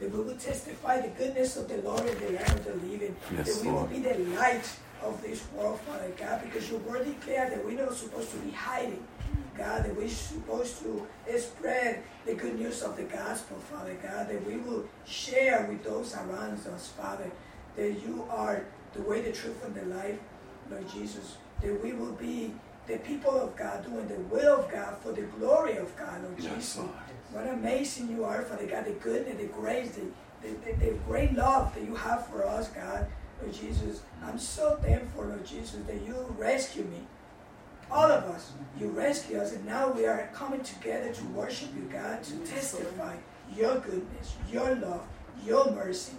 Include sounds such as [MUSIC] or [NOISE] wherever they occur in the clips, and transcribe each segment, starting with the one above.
That we will testify the goodness of the Lord in the land of the living. Yes, that we Lord. will be the light of this world, Father God, because your word declared that we're not supposed to be hiding. God, that we're supposed to spread the good news of the gospel, Father God, that we will share with those around us, Father, that you are the way, the truth, and the life, Lord Jesus, that we will be the people of God doing the will of God for the glory of God, Lord Yes, Jesus. Lord. What amazing you are, Father God, the goodness, the grace, the, the, the, the great love that you have for us, God, Lord Jesus. I'm so thankful, Lord Jesus, that you rescue me. All of us, you rescue us, and now we are coming together to worship you, God, to testify your goodness, your love, your mercy,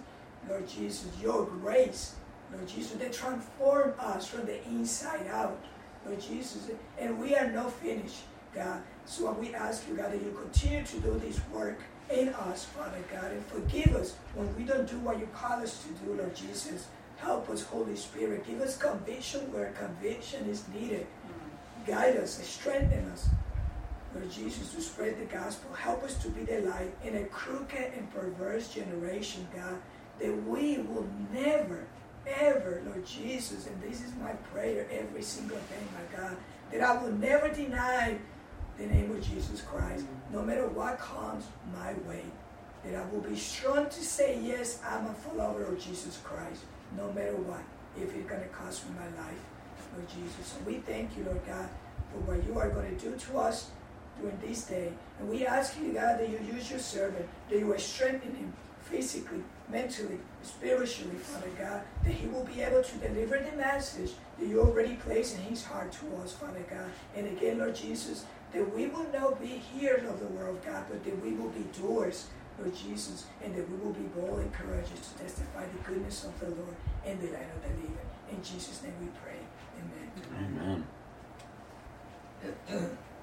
Lord Jesus, your grace, Lord Jesus, that transform us from the inside out, Lord Jesus. And we are not finished, God. So we ask you, God, that you continue to do this work in us, Father God, and forgive us when we don't do what you call us to do, Lord Jesus. Help us, Holy Spirit. Give us conviction where conviction is needed. Guide us strengthen us, Lord Jesus, to spread the gospel. Help us to be the light in a crooked and perverse generation, God, that we will never, ever, Lord Jesus, and this is my prayer every single day, my God, that I will never deny the name of Jesus Christ, no matter what comes my way. That I will be strong to say, yes, I'm a follower of Jesus Christ, no matter what, if it's going to cost me my life. Lord Jesus. And we thank you, Lord God, for what you are going to do to us during this day. And we ask you, God, that you use your servant, that you will strengthen him physically, mentally, spiritually, Father God, that he will be able to deliver the message that you already placed in his heart to us, Father God. And again, Lord Jesus, that we will not be hearers of the word of God, but that we will be doers, Lord Jesus, and that we will be bold and courageous to testify the goodness of the Lord in the land of the living. In Jesus' name we pray. Amen. Amen. [CLEARS THROAT]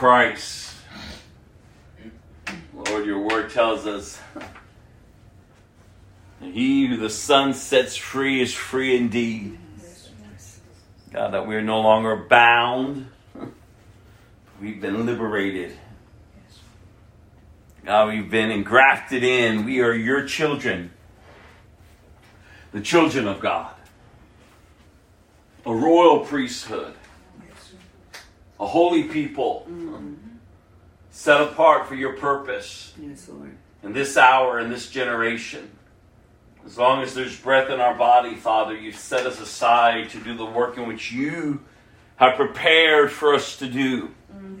Christ. Lord, your word tells us that he who the Son sets free is free indeed. God, that we are no longer bound, we've been liberated. God, we've been engrafted in. We are your children, the children of God, a royal priesthood, a holy people, set apart for your purpose Yes, Lord. in this hour, in this generation. As long as there's breath in our body, Father, you've set us aside to do the work in which you have prepared for us to do. Mm.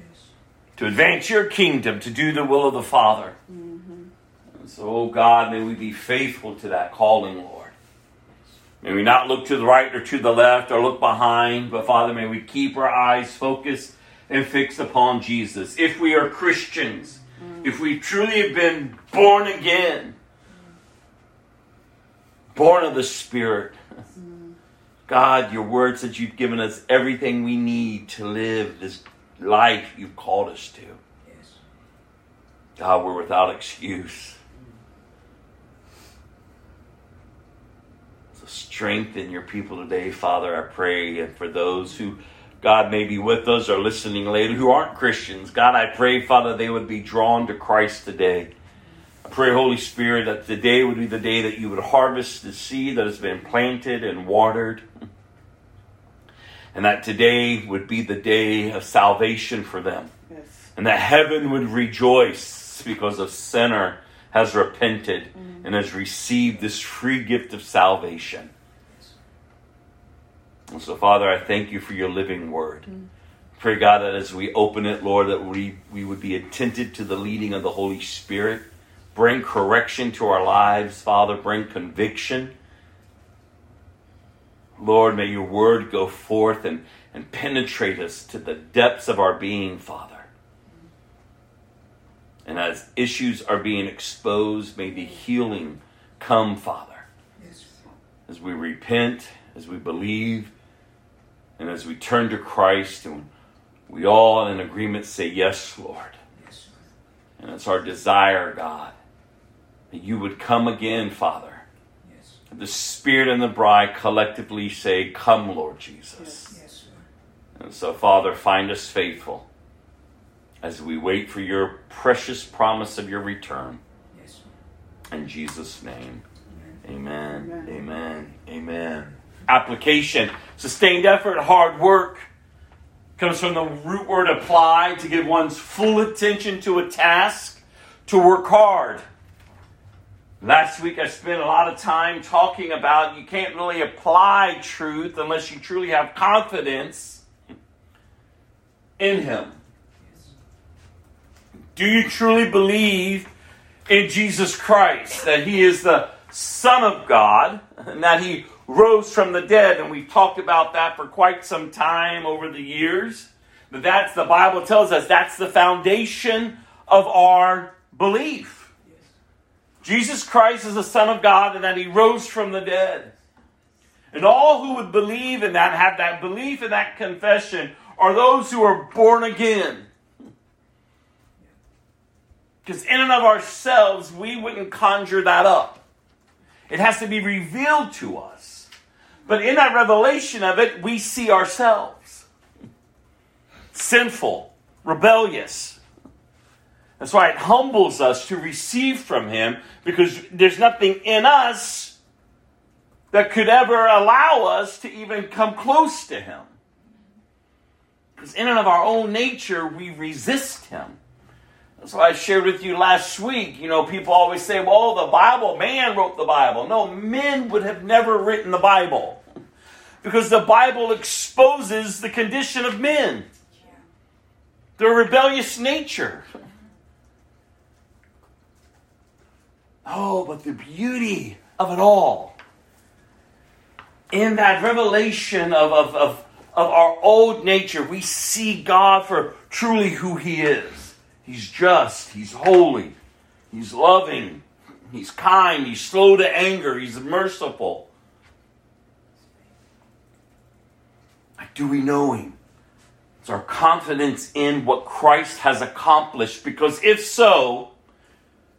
To advance your kingdom, to do the will of the Father. Mm-hmm. And so, oh God, may we be faithful to that calling, Lord. May we not look to the right or to the left or look behind, but Father, may we keep our eyes focused and fix upon Jesus. If we are Christians, if we truly have been born again, born of the Spirit, God, your word says you've given us everything we need to live this life you've called us to. Yes. God, we're without excuse. So strengthen your people today, Father, I pray. And for those who, God, may be with us or listening later who aren't Christians, God, I pray, Father, they would be drawn to Christ today. I pray, Holy Spirit, that today would be the day that you would harvest the seed that has been planted and watered. And that today would be the day of salvation for them Yes. and that heaven would rejoice because a sinner has repented mm-hmm. and has received this free gift of salvation. And so, Father, I thank you for your living word. Mm. Pray, God, that as we open it, Lord, that we, we would be attentive to the leading of the Holy Spirit. Bring correction to our lives, Father. Bring conviction. Lord, may your word go forth and, and penetrate us to the depths of our being, Father. And as issues are being exposed, may the healing come, Father, Yes. as we repent, as we believe, and as we turn to Christ, and we all in agreement say, Yes, Lord. Yes. And it's our desire, God, that you would come again, Father. Yes. The Spirit and the bride collectively say, Come, Lord Jesus. Yes. And so, Father, find us faithful as we wait for your precious promise of your return. Yes. In Jesus' name, Amen. amen, Amen. amen, amen. Application sustained effort, hard work comes from the root word apply to give one's full attention to a task, to work hard. Last week I spent a lot of time talking about you can't really apply truth unless you truly have confidence in him? Do you truly believe in Jesus Christ, that he is the Son of God, and that he rose from the dead? And we've talked about that for quite some time over the years. But that's the Bible tells us that's the foundation of our belief. Jesus Christ is the Son of God and that He rose from the dead. And all who would believe in that, have that belief in that confession, are those who are born again. Because in and of ourselves, we wouldn't conjure that up. It has to be revealed to us. But in that revelation of it, we see ourselves sinful, rebellious. That's why it humbles us to receive from Him because there's nothing in us that could ever allow us to even come close to Him. Because in and of our own nature, we resist Him. That's I shared with you last week. You know, people always say, well, the Bible, man wrote the Bible. No, men would have never written the Bible. Because the Bible exposes the condition of men, their rebellious nature. Oh, but the beauty of it all. In that revelation of, of, of, of our old nature, we see God for truly who He is. He's just, He's holy, He's loving, He's kind, He's slow to anger, He's merciful. Like, do we know Him? It's our confidence in what Christ has accomplished. Because if so,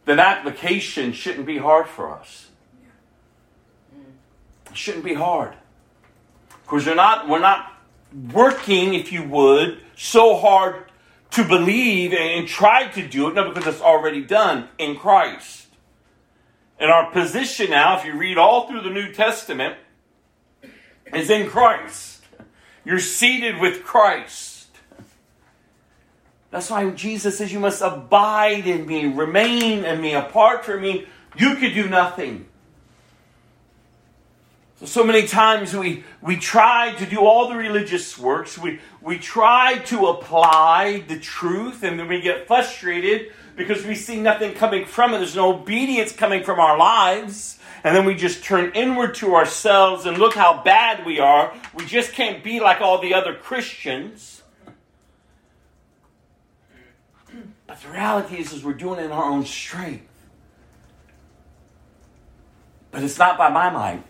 then application shouldn't be hard for us. It shouldn't be hard. Because we're not, we're not working, if you would, so hard to believe and try to do it. No, because it's already done in Christ. And our position now, if you read all through the New Testament, is in Christ. You're seated with Christ. That's why Jesus says, You must abide in me, remain in me. Apart from me, you could do nothing. So, many times we, we try to do all the religious works, we, we try to apply the truth, and then we get frustrated because we see nothing coming from it. There's no obedience coming from our lives. And then we just turn inward to ourselves and look how bad we are. We just can't be like all the other Christians. But the reality is, is we're doing it in our own strength. But it's not by my might,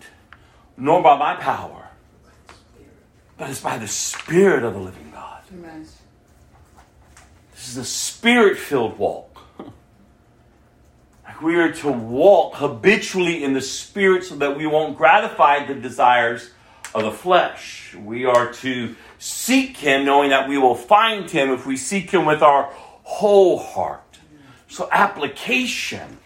nor by my power, but it's by the Spirit of the living God. Amen. This is a spirit filled walk. [LAUGHS] Like we are to walk habitually in the Spirit so that we won't gratify the desires of the flesh. We are to seek Him knowing that we will find Him if we seek Him with our whole heart. So, application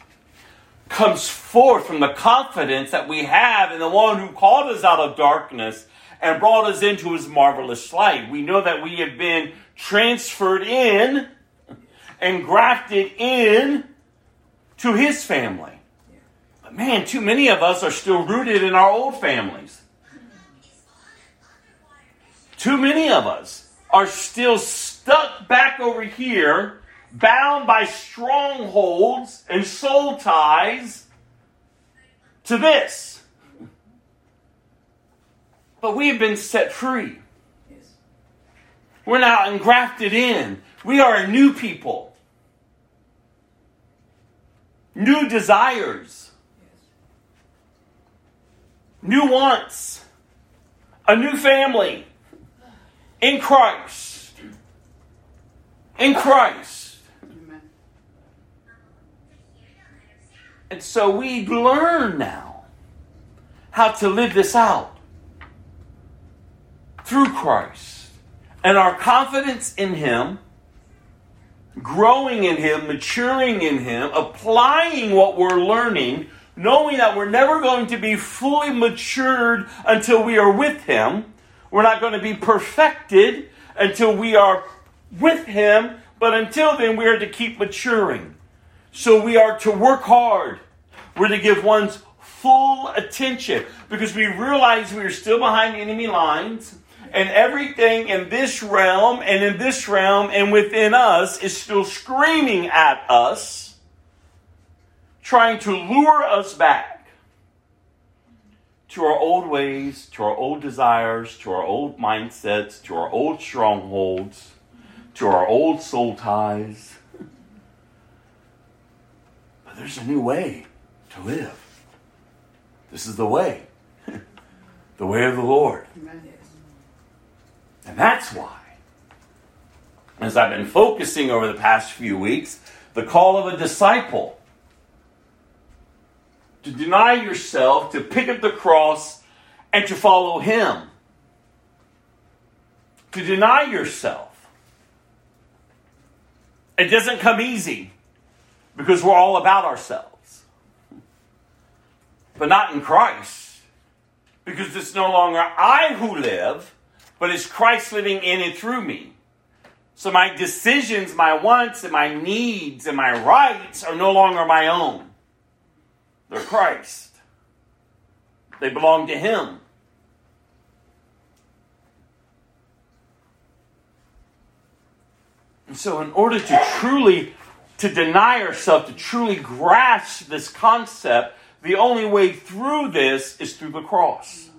comes forth from the confidence that we have in the one who called us out of darkness and brought us into his marvelous light. We know that we have been transferred in and grafted in to his family. But man, too many of us are still rooted in our old families. Too many of us are still stuck back over here, bound by strongholds and soul ties to this. But we have been set free. We're now engrafted in. We are a new people. New desires. New wants. A new family. In Christ. In Christ. Amen. And so we learn now how to live this out through Christ. And our confidence in Him, growing in Him, maturing in Him, applying what we're learning, knowing that we're never going to be fully matured until we are with Him. We're not going to be perfected until we are with Him, but until then, we are to keep maturing. So we are to work hard. We're to give one's full attention because we realize we are still behind enemy lines And everything in this realm and in this realm and within us is still screaming at us, trying to lure us back to our old ways, to our old desires, to our old mindsets, to our old strongholds, to our old soul ties. There's a new way to live. This is the way, [LAUGHS] the way of the Lord. And that's why, as I've been focusing over the past few weeks, the call of a disciple to deny yourself, to pick up the cross, and to follow Him. To deny yourself. It doesn't come easy because we're all about ourselves. But not in Christ. Because it's no longer I who live, but it's Christ living in and through me. So my decisions, my wants, and my needs, and my rights are no longer my own. They're Christ. They belong to Him. And so in order to truly to deny ourselves, to truly grasp this concept, the only way through this is through the cross.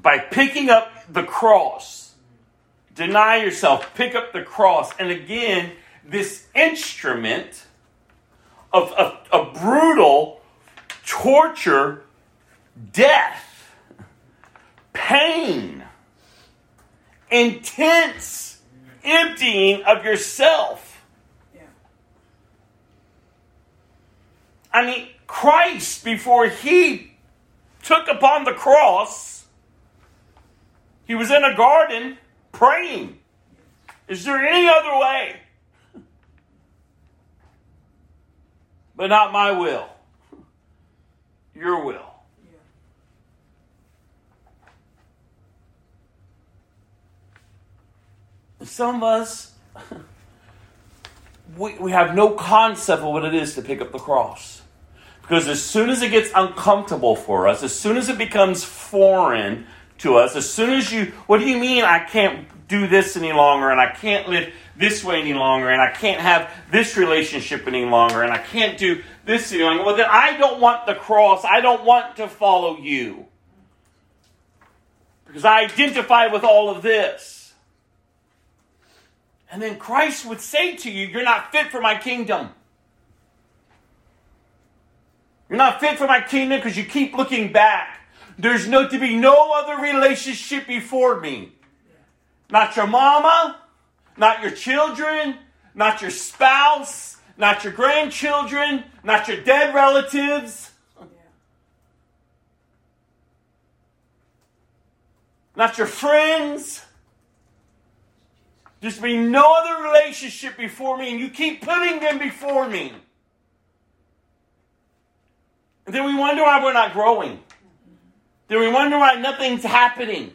By picking up the cross, deny yourself, pick up the cross. And again, this instrument of a, brutal torture, death, pain, intense emptying of yourself. Yeah. I mean, Christ, before he took upon the cross, he was in a garden praying. Is there any other way? [LAUGHS] But not my will, [LAUGHS] your will. Some of us, [LAUGHS] we, we have no concept of what it is to pick up the cross. Because as soon as it gets uncomfortable for us, as soon as it becomes foreign to us, as soon as you, what do you mean I can't do this any longer and I can't live this way any longer and I can't have this relationship any longer and I can't do this any longer? Well, then I don't want the cross. I don't want to follow you. Because I identify with all of this. And then Christ would say to you, You're not fit for my kingdom. You're not fit for my kingdom because you keep looking back. There's no to be no other relationship before me. Not your mama, not your children, not your spouse, not your grandchildren, not your dead relatives, not your friends. There's be no other relationship before me, and you keep putting them before me. Then we wonder why we're not growing. Then we wonder why nothing's happening.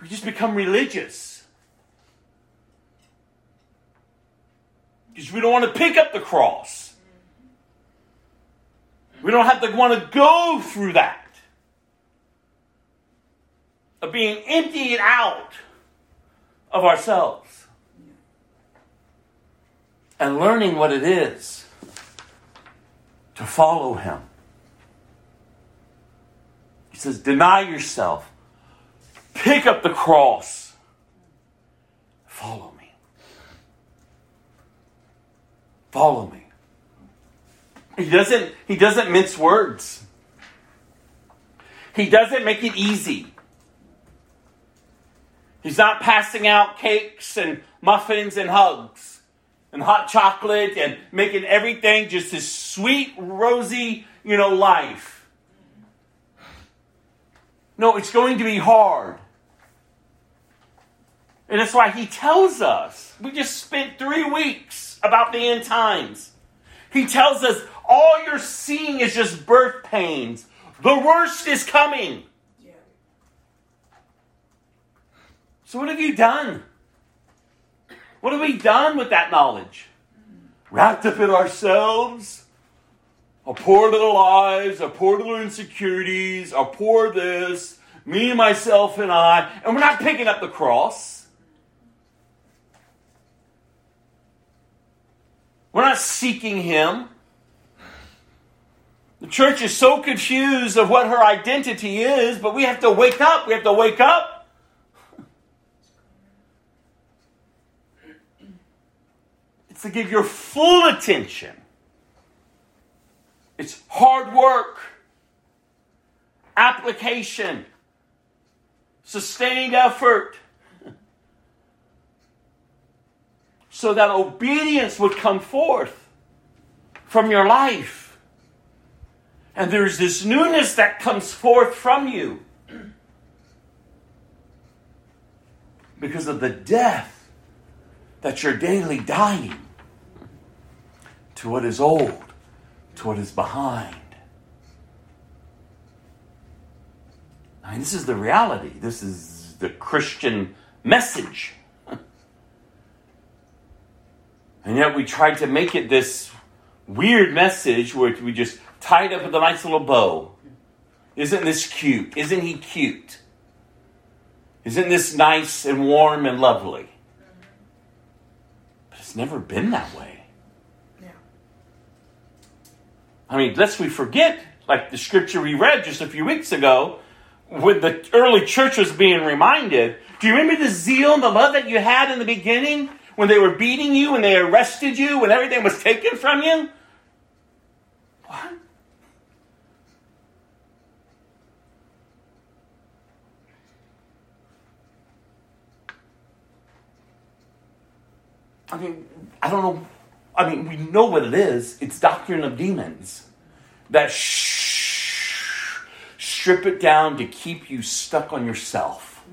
We just become religious. Because we don't want to pick up the cross. We don't have to want to go through that. Of being emptied out of ourselves. And learning what it is to follow Him. He says, deny yourself, pick up the cross, follow me. Follow me. He doesn't, he doesn't mince words. He doesn't make it easy. He's not passing out cakes and muffins and hugs and hot chocolate and making everything just this sweet, rosy, you know, life. No, it's going to be hard. And that's why he tells us. We just spent three weeks about the end times. He tells us all you're seeing is just birth pains. The worst is coming. So, what have you done? What have we done with that knowledge? Wrapped up in ourselves? Our poor little lives, our poor little insecurities, our poor this, me, myself, and I, and we're not picking up the cross. We're not seeking Him. The church is so confused of what her identity is, but we have to wake up. We have to wake up. It's to give your full attention. It's hard work, application, sustained effort. [LAUGHS] So that obedience would come forth from your life. And there's this newness that comes forth from you [CLEARS THROAT] because of the death that you're daily dying to what is old, to what is behind. I mean, this is the reality. This is the Christian message. [LAUGHS] And yet we tried to make it this weird message where we just tied up with a nice little bow. Isn't this cute? Isn't he cute? Isn't this nice and warm and lovely? But it's never been that way. Yeah. I mean, lest we forget, like the scripture we read just a few weeks ago, when the early church was being reminded. Do you remember the zeal and the love that you had in the beginning when they were beating you, when they arrested you, when everything was taken from you? What? I mean, I don't know. I mean, we know what it is. It's doctrine of demons that sh- strip it down to keep you stuck on yourself,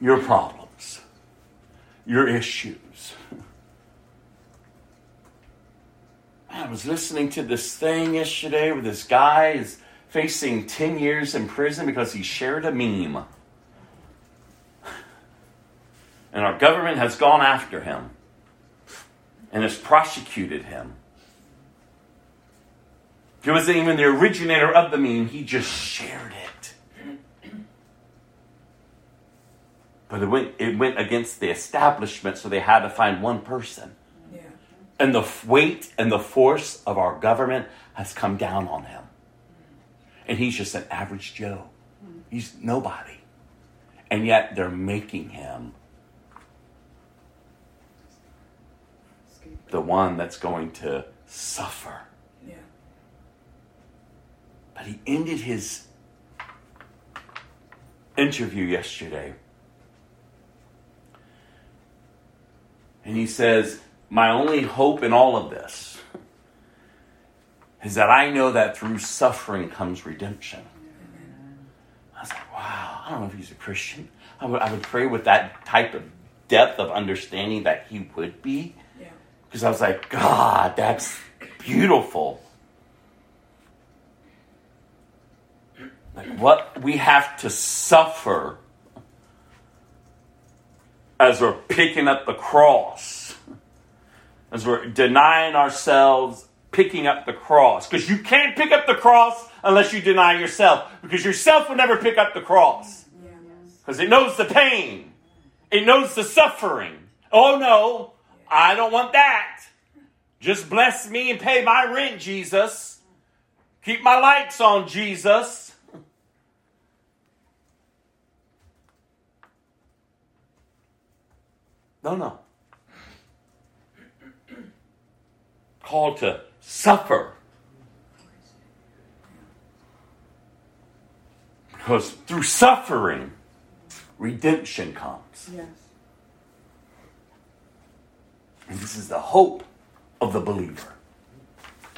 your problems, your issues. [LAUGHS] I was listening to this thing yesterday where this guy is facing 10 years in prison because he shared a meme. [LAUGHS] And our government has gone after him and has prosecuted him. He wasn't even the originator of the meme, he just shared it. But it went, it went against the establishment, so they had to find one person. Yeah. And the weight and the force of our government has come down on him. And he's just an average Joe. He's nobody. And yet they're making him the one that's going to suffer. Yeah. But he ended his interview yesterday. And he says, My only hope in all of this is that I know that through suffering comes redemption. I was like, wow, I don't know if he's a Christian. I would, I would pray with that type of depth of understanding that he would be. Because I was like, God, that's beautiful. Like what we have to suffer as we're picking up the cross, as we're denying ourselves, picking up the cross. Because you can't pick up the cross unless you deny yourself. Because yourself will never pick up the cross. Because it knows the pain, it knows the suffering. Oh no, I don't want that. Just bless me and pay my rent, Jesus. Keep my lights on, Jesus. No, no. Called to suffer. Because through suffering, redemption comes. Yes. And this is the hope of the believer.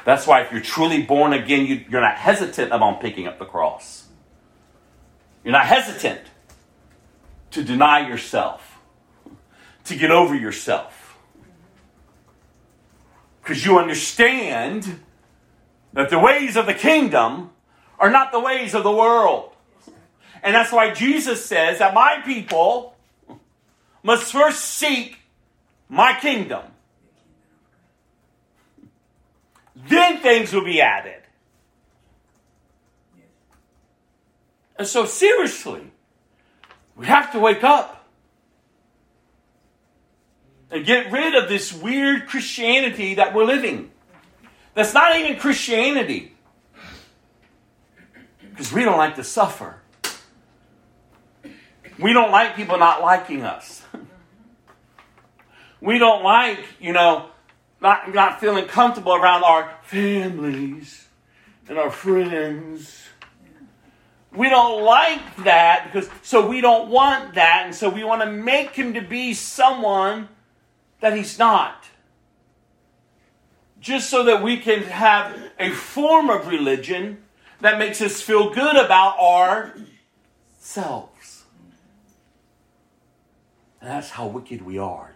That's why if you're truly born again, you, you're not hesitant about picking up the cross. You're not hesitant to deny yourself, to get over yourself. Because you understand that the ways of the kingdom are not the ways of the world. And that's why Jesus says that my people must first seek my kingdom. Then things will be added. And so, seriously, we have to wake up and get rid of this weird Christianity that we're living. That's not even Christianity. Because we don't like to suffer. We don't like people not liking us. We don't like, you know, not, not feeling comfortable around our families and our friends. We don't like that because so we don't want that, and so we want to make him to be someone that he's not. Just so that we can have a form of religion that makes us feel good about ourselves. And that's how wicked we are.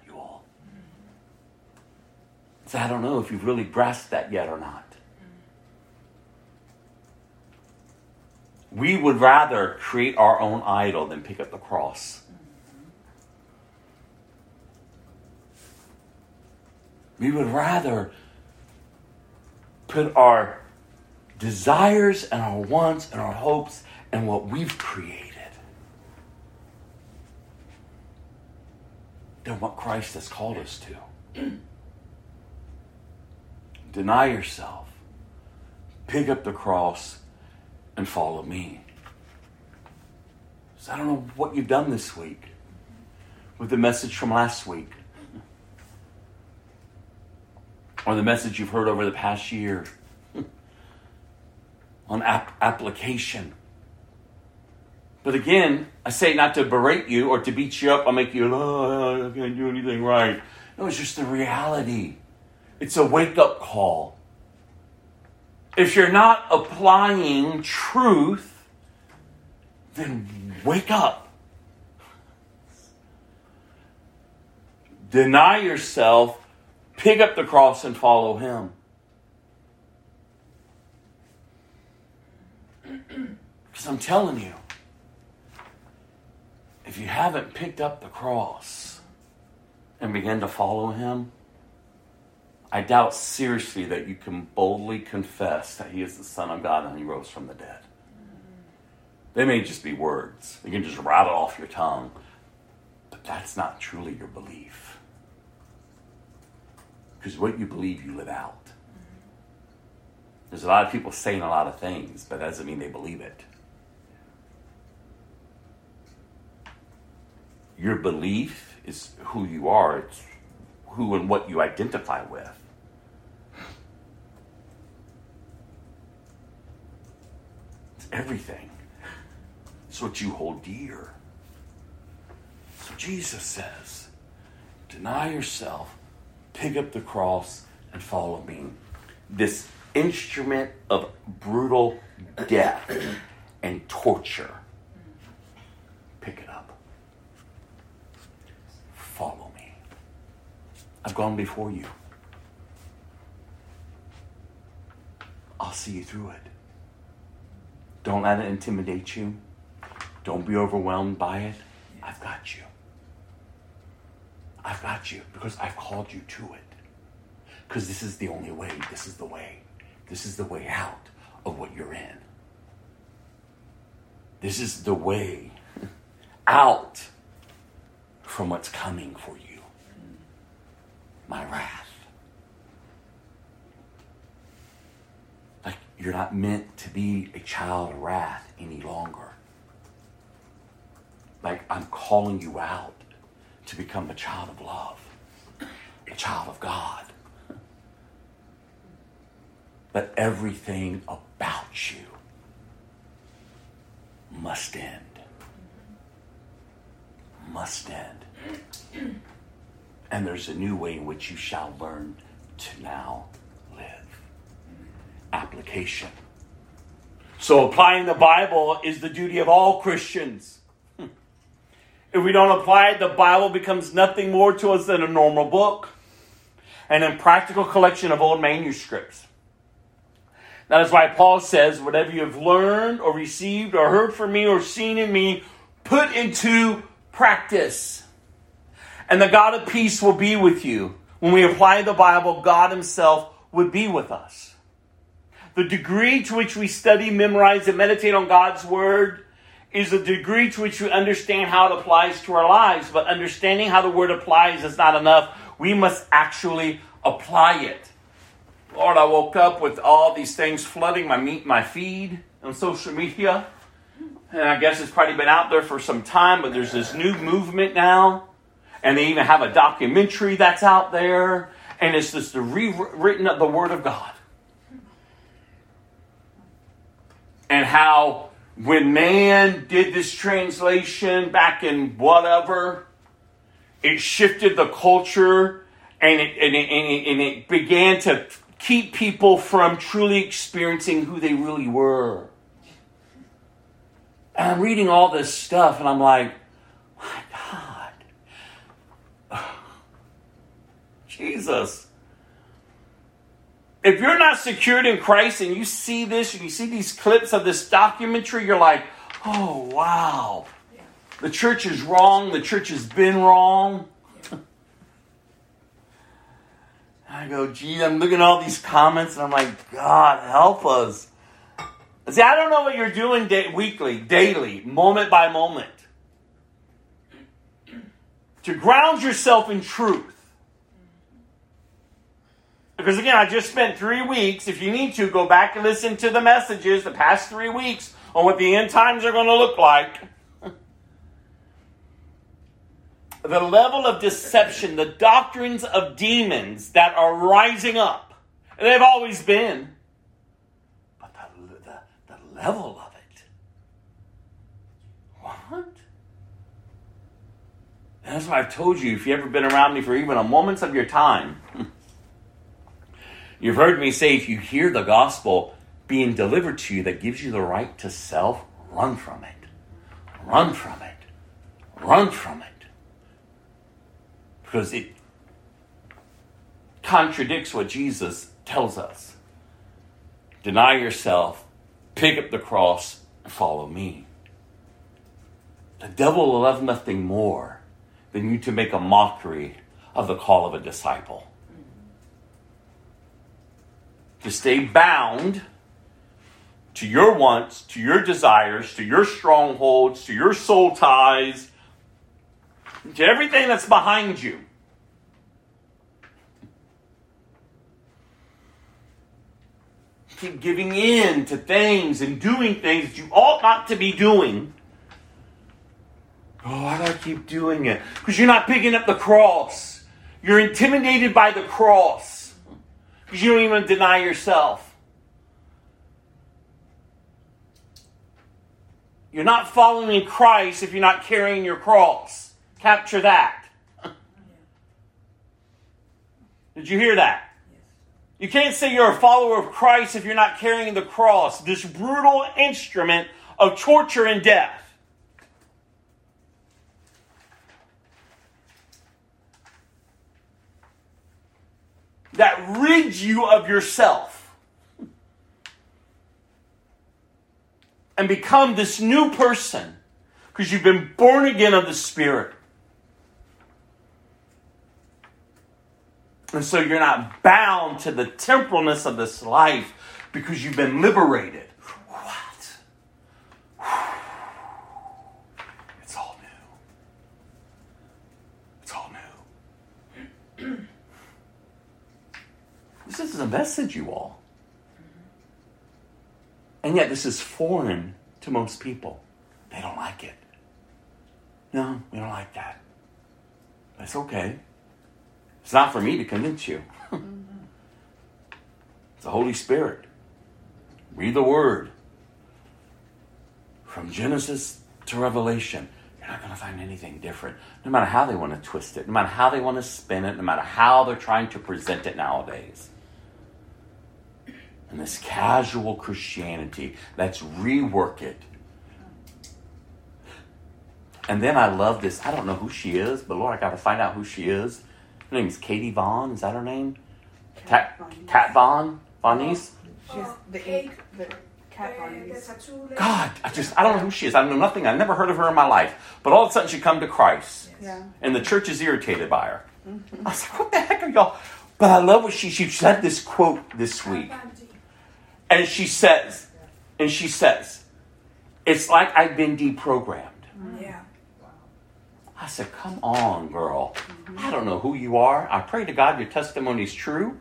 So I don't know if you've really grasped that yet or not. We would rather create our own idol than pick up the cross. We would rather put our desires and our wants and our hopes and what we've created than what Christ has called us to. Deny yourself, pick up the cross, and follow me. So I don't know what you've done this week with the message from last week or the message you've heard over the past year [LAUGHS] on ap- application. But again, I say not to berate you or to beat you up or make you, oh, I can't do anything right. No, it's just the reality. It's a wake up call. If you're not applying truth, then wake up. Deny yourself, pick up the cross, and follow Him. [CLEARS THROAT] Because I'm telling you, if you haven't picked up the cross and begun to follow Him, I doubt seriously that you can boldly confess that He is the Son of God and He rose from the dead. They may just be words, you can just rattle off your tongue, but that's not truly your belief. Because what you believe, you live out. There's a lot of people saying a lot of things, but that doesn't mean they believe it. Your belief is who you are, it's who and what you identify with. It's everything. It's what you hold dear. So Jesus says, deny yourself, pick up the cross, and follow me. This instrument of brutal death and torture. Pick it up. Follow me. I've gone before you. I'll see you through it. Don't let it intimidate you. Don't be overwhelmed by it. I've got you. I've got you because I've called you to it. Because this is the only way. This is the way. This is the way out of what you're in. This is the way out from what's coming for you. My wrath. Like you're not meant to be a child of wrath any longer. Like I'm calling you out to become a child of love, a child of God. But everything about you must end. Must end. And there's a new way in which you shall learn to now. Application. So, applying the Bible is the duty of all Christians. Hmm. If we don't apply it, the Bible becomes nothing more to us than a normal book, and an impractical collection of old manuscripts. That is why Paul says, Whatever you have learned or received or heard from me or seen in me, put into practice. And the God of peace will be with you. When we apply the Bible, God Himself would be with us. The degree to which we study, memorize, and meditate on God's Word is the degree to which we understand how it applies to our lives, but understanding how the word applies is not enough. We must actually apply it. Lord, I woke up with all these things flooding my meet my feed on social media. And I guess it's probably been out there for some time, but there's this new movement now. And they even have a documentary that's out there. And it's just the rewritten of the Word of God. And how when man did this translation back in whatever, it shifted the culture and it, and it, and it, and it began to keep people from truly experiencing who they really were. And I'm reading all this stuff and I'm like, my God. [SIGHS] Jesus. If you're not secured in Christ and you see this and you see these clips of this documentary, you're like, oh, wow. The church is wrong. The church has been wrong. [LAUGHS] I go, gee, I'm looking at all these comments and I'm like, God, help us. See, I don't know what you're doing weekly, daily, moment by moment. To ground yourself in truth. Because again, I just spent three weeks. If you need to, go back and listen to the messages the past three weeks on what the end times are going to look like. [LAUGHS] the level of deception, the doctrines of demons that are rising up. And they've always been but the, the, the level of it. What? That's why I've told you if you've ever been around me for even a moment of your time, [LAUGHS] you've heard me say if you hear the gospel being delivered to you that gives you the right to self, run from it. Run from it. Run from it. Because it contradicts what Jesus tells us. Deny yourself, pick up the cross and follow me. The devil will love nothing more than you to make a mockery of the call of a disciple. To stay bound to your wants, to your desires, to your strongholds, to your soul ties, to everything that's behind you. keep giving in to things and doing things that you ought not to be doing. Oh, why do I keep doing it? Because you're not picking up the cross. You're intimidated by the cross. Because you don't even deny yourself. You're not following Christ if you're not carrying your cross. Capture that. [LAUGHS] Did you hear that? You can't say you're a follower of Christ if you're not carrying the cross, this brutal instrument of torture and death. That rids you of yourself and become this new person because you've been born again of the Spirit. And so you're not bound to the temporalness of this life because you've been liberated. What? It's all new. It's all new. This is a message, you all. And yet, this is foreign to most people. They don't like it. No, we don't like that. That's okay. It's not for me to convince you. [LAUGHS] it's the Holy Spirit. Read the Word. From Genesis to Revelation, you're not going to find anything different. No matter how they want to twist it, no matter how they want to spin it, no matter how they're trying to present it nowadays. And this casual Christianity, let's rework it. And then I love this. I don't know who she is, but Lord, I got to find out who she is. Her name is Katie Vaughn. Is that her name? Kat, Kat Vaughn? Vonese? She's the ink, the cat bodies. God, I just, I don't know who she is. I know nothing. I've never heard of her in my life. But all of a sudden she come to Christ. Yeah. And the church is irritated by her. I was like, what the heck are y'all? But I love what she, she said this quote this week. And she says, and she says, It's like I've been deprogrammed. Yeah. I said, Come on, girl. I don't know who you are. I pray to God your testimony is true.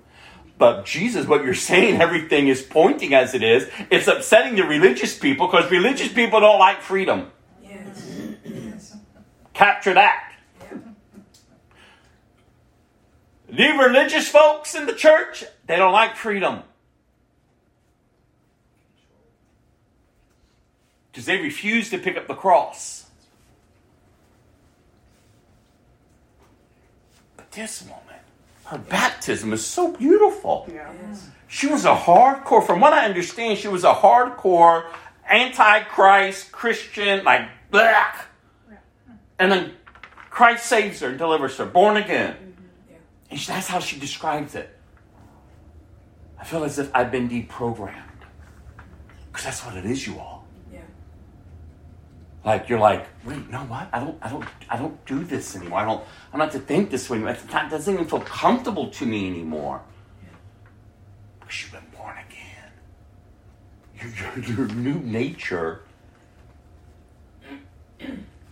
But Jesus, what you're saying, everything is pointing as it is. It's upsetting the religious people because religious people don't like freedom. Yes. Yes. Capture that. Yeah. The religious folks in the church, they don't like freedom. Because they refuse to pick up the cross. But this woman, her baptism is so beautiful. Yeah. Yes. She was a hardcore, from what I understand, she was a hardcore anti-Christ Christian, like blah. And then Christ saves her and delivers her, born again. Mm-hmm. Yeah. And that's how she describes it. I feel as if I've been deprogrammed. Because that's what it is, you all. Like you're like, wait, no, what? I don't, I don't, I don't do this anymore. I don't, I'm not to think this way. Not, it doesn't even feel comfortable to me anymore. Because you've been born again. Your, your, your new nature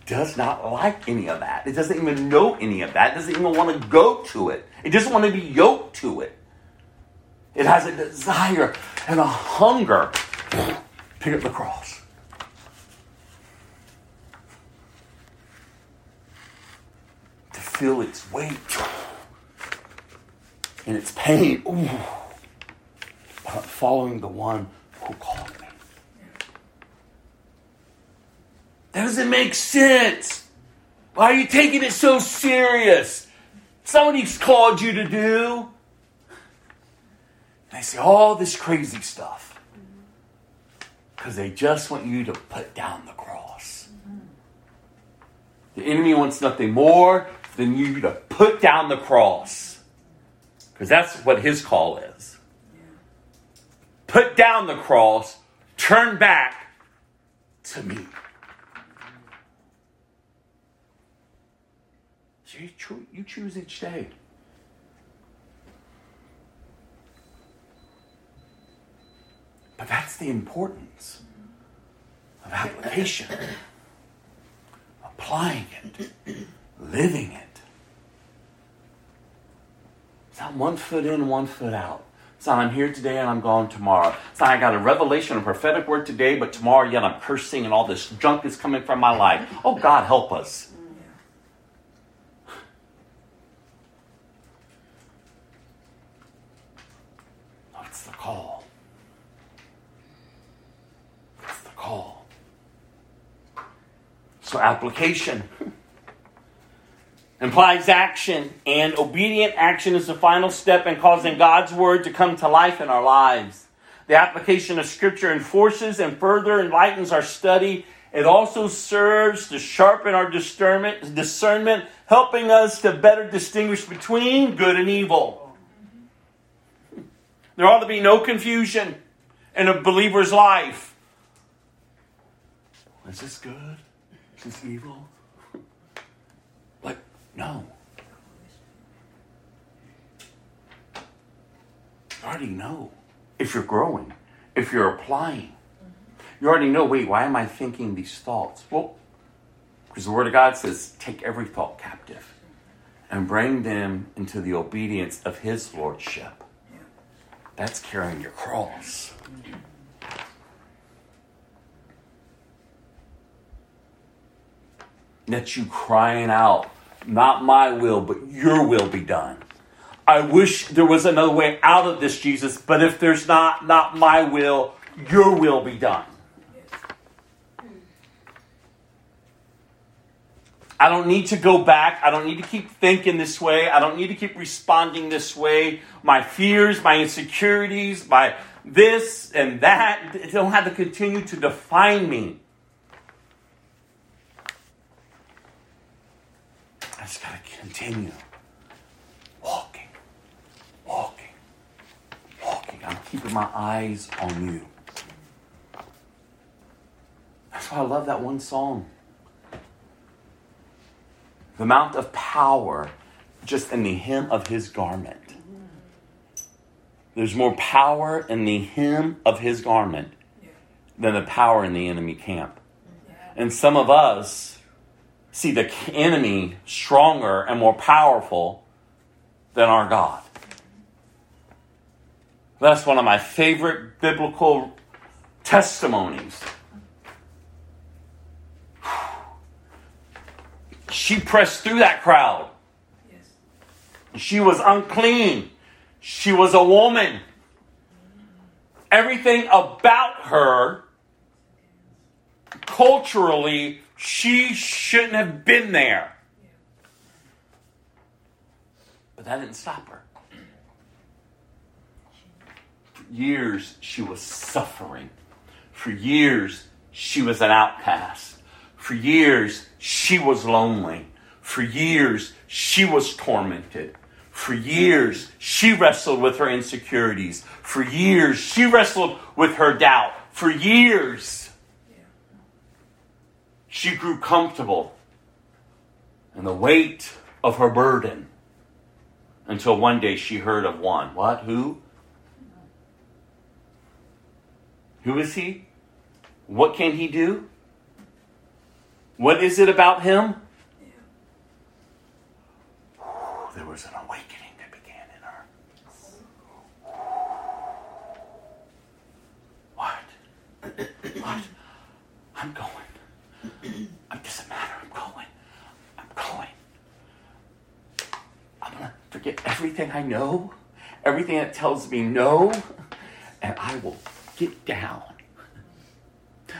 does not like any of that. It doesn't even know any of that. It doesn't even want to go to it. It doesn't want to be yoked to it. It has a desire and a hunger. Pick up the cross. To feel its weight and its pain. Ooh. But following the one who called me. That doesn't make sense. Why are you taking it so serious? Somebody's called you to do. They say all this crazy stuff because they just want you to put down the cross. The enemy wants nothing more than you to put down the cross because that's what his call is. Put down the cross, turn back to me. So you choose each day. But that's the importance of application, applying it, living it. It's not one foot in, one foot out. It's not I'm here today and I'm gone tomorrow. It's not I got a revelation, a prophetic word today, but tomorrow yet I'm cursing and all this junk is coming from my life. Oh, God, help us. [SIGHS] That's the call. That's the call. So, application [LAUGHS] implies action, and obedient action is the final step in causing God's word to come to life in our lives. The application of Scripture enforces and further enlightens our study. It also serves to sharpen our discernment, helping us to better distinguish between good and evil. There ought to be no confusion in a believer's life. Is this good? Is this evil? No. You already know if you're growing, if you're applying. You already know, wait, why am I thinking these thoughts? Well, because the Word of God says, take every thought captive and bring them into the obedience of His Lordship. That's carrying your cross. That's you crying out, not my will, but your will be done. I wish there was another way out of this, Jesus, but if there's not, not my will, your will be done. I don't need to go back. I don't need to keep thinking this way. I don't need to keep responding this way. My fears, my insecurities, my this and that, don't have to continue to define me. Just got to continue walking, walking, walking. I'm keeping my eyes on you. That's why I love that one song. The amount of power just in the hem of his garment. There's more power in the hem of his garment than the power in the enemy camp. And some of us see the enemy stronger and more powerful than our God. That's one of my favorite biblical testimonies. [SIGHS] She pressed through that crowd. She was unclean. She was a woman. Everything about her, culturally, she shouldn't have been there. But that didn't stop her. For years, she was suffering. For years, she was an outcast. For years, she was lonely. For years, she was tormented. For years, she wrestled with her insecurities. For years, she wrestled with her doubt. For years, she grew comfortable in the weight of her burden until one day she heard of one. What? Who? Who is he? What can he do? What is it about him? There was an awakening that began in her. What? What? I'm going. It doesn't matter. I'm going. I'm going. I'm going to forget everything I know, everything that tells me no, and I will get down.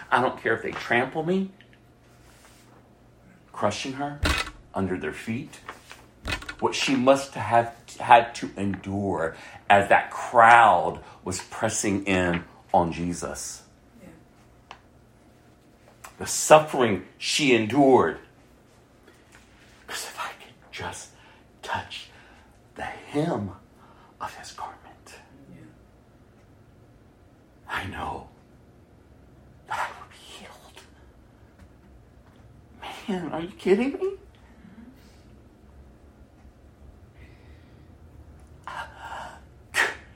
I don't care if they trample me, crushing her under their feet. What she must have had to endure as that crowd was pressing in on Jesus. The suffering she endured. Because if I could just touch the hem of his garment, I know that I will be healed. Man, are you kidding me?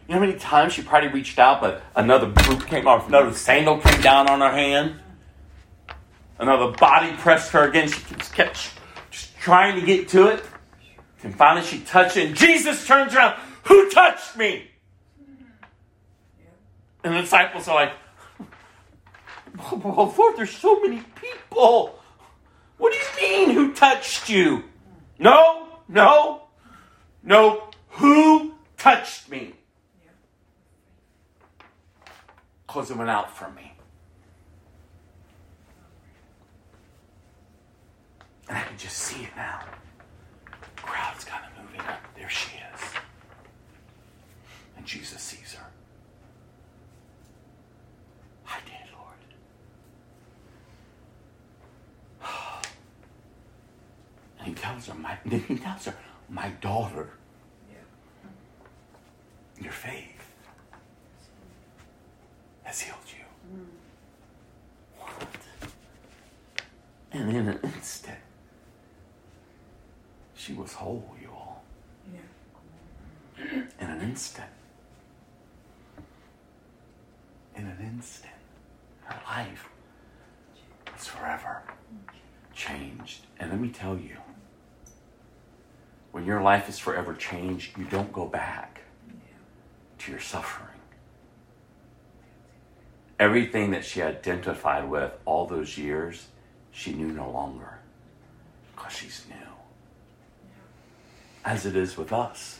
You know how many times she probably reached out, but another boot came off, another sandal came down on her hand, another body pressed her again. She kept just trying to get to it. And finally she touched it, and Jesus turns around, Who touched me? And the disciples are like, Oh, Lord, there's so many people. What do you mean, who touched you? No, no, no. Who touched me? Because it went out from me. And I can just see it now. Crowd's kind of moving. There she is. And Jesus sees her. I did, Lord. And he tells her, my, he tells her, my daughter, your faith has healed you. Mm. What? And in an instant, she was whole, you all. Yeah. In an instant. In an instant. Her life was forever changed. And let me tell you, when your life is forever changed, you don't go back to your suffering. Everything that she identified with all those years, she knew no longer because she's new. As it is with us.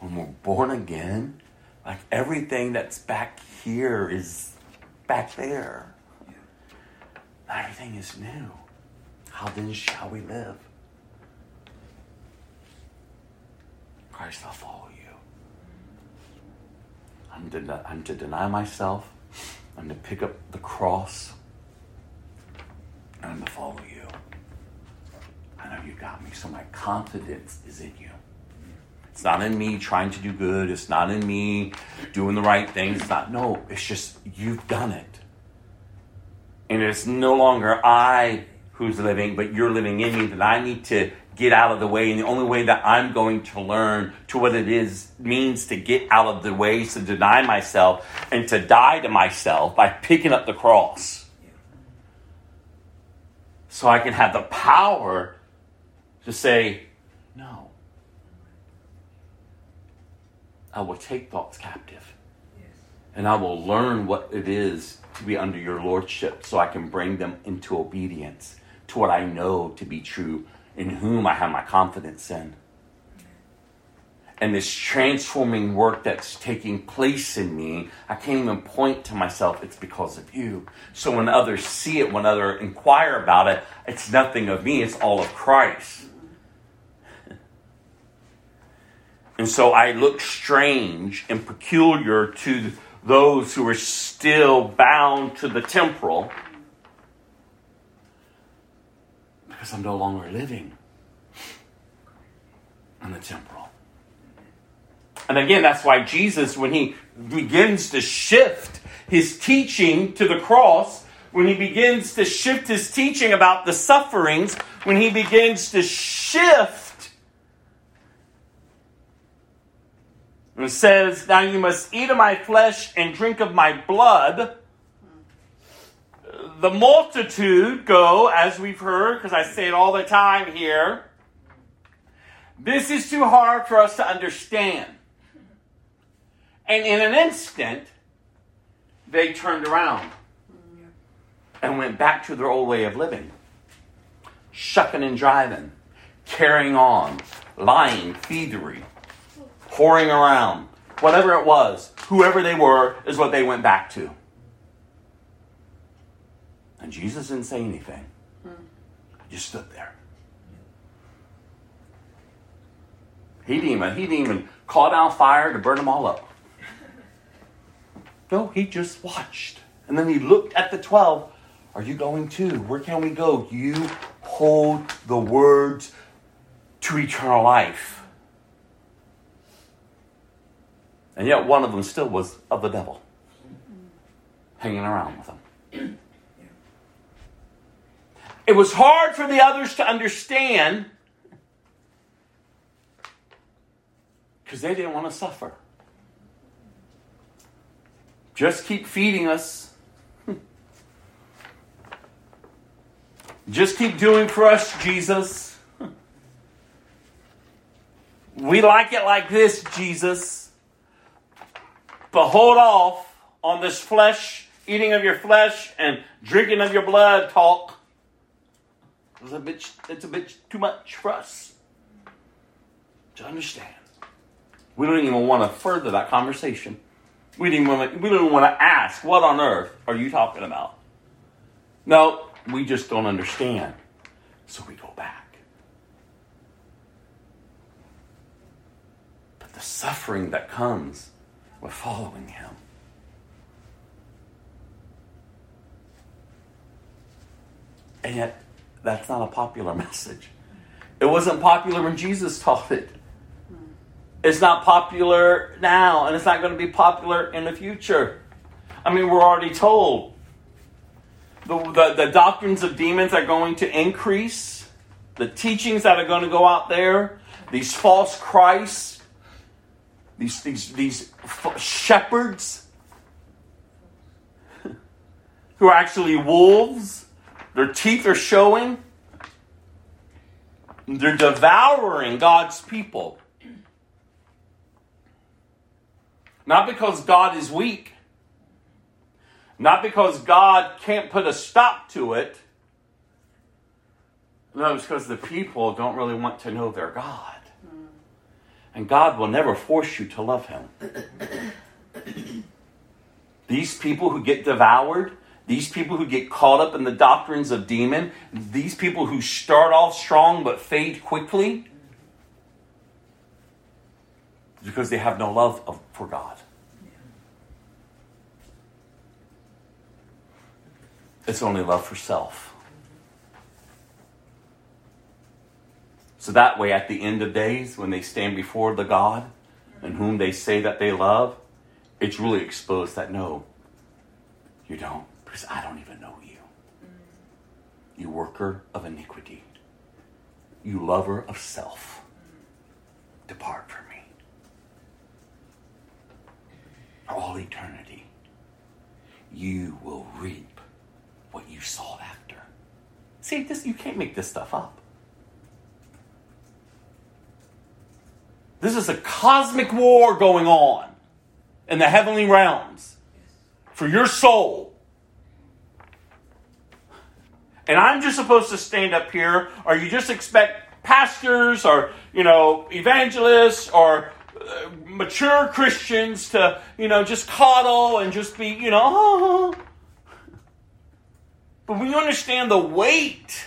When we're born again, like everything that's back here is back there. Everything is new. How then shall we live? Christ, I'll follow you. I'm to, I'm to deny myself. I'm to pick up the cross. And I'm to follow you. You got me, so my confidence is in you. It's not in me trying to do good. It's not in me doing the right things. It's not, no, it's just you've done it. And it's no longer I who's living, but you're living in me that I need to get out of the way. And the only way that I'm going to learn to what it is means to get out of the way is to deny myself and to die to myself by picking up the cross. so I can have the power to say, no. I will take thoughts captive. And I will learn what it is to be under your lordship so I can bring them into obedience to what I know to be true, in whom I have my confidence in. And this transforming work that's taking place in me, I can't even point to myself, it's because of you. So when others see it, when others inquire about it, it's nothing of me, it's all of Christ. And so I look strange and peculiar to those who are still bound to the temporal because I'm no longer living in the temporal. And again, that's why Jesus, when he begins to shift his teaching to the cross, when he begins to shift his teaching about the sufferings, when he begins to shift and says, Now you must eat of my flesh and drink of my blood. The multitude go, as we've heard, because I say it all the time here. This is too hard for us to understand. And in an instant, they turned around and went back to their old way of living shucking and driving, carrying on, lying, thievery, whoring around, whatever it was, whoever they were, is what they went back to. And Jesus didn't say anything, he just stood there. He didn't even, he didn't even call down fire to burn them all up. No, he just watched. And then he looked at the 12. Are you going too? Where can we go? You hold the words to eternal life. And yet one of them still was of the devil, hanging around with them. It was hard for the others to understand because they didn't want to suffer. Just keep feeding us. Just keep doing for us, Jesus. We like it like this, Jesus. But hold off on this flesh, eating of your flesh and drinking of your blood talk. It's a bit, it's a bit too much for us to understand. We don't even want to further that conversation. We didn't want to, we don't want to ask, what on earth are you talking about? No, we just don't understand. So we go back. But the suffering that comes with following him. And yet, that's not a popular [LAUGHS] message. It wasn't popular when Jesus taught it. It's not popular now, and it's not going to be popular in the future. I mean, we're already told the, the, the doctrines of demons are going to increase, the teachings that are going to go out there, these false Christs, these, these, these shepherds [LAUGHS] who are actually wolves, their teeth are showing, they're devouring God's people. Not because God is weak, not because God can't put a stop to it. No, it's because the people don't really want to know their God. And God will never force you to love Him. these people who get devoured, these people who get caught up in the doctrines of demon, these people who start off strong but fade quickly, because they have no love of, for God. It's only love for self. So that way, at the end of days, when they stand before the God and whom they say that they love, it's really exposed that no, you don't, because I don't even know you. You worker of iniquity, you lover of self, depart from me. For All eternity, you will reap what you sought after. See, this you can't make this stuff up. This is a cosmic war going on in the heavenly realms for your soul. And I'm just supposed to stand up here, or you just expect pastors or, you know, evangelists or uh, mature Christians to, you know, just coddle and just be, you know. [LAUGHS] But when you understand the weight,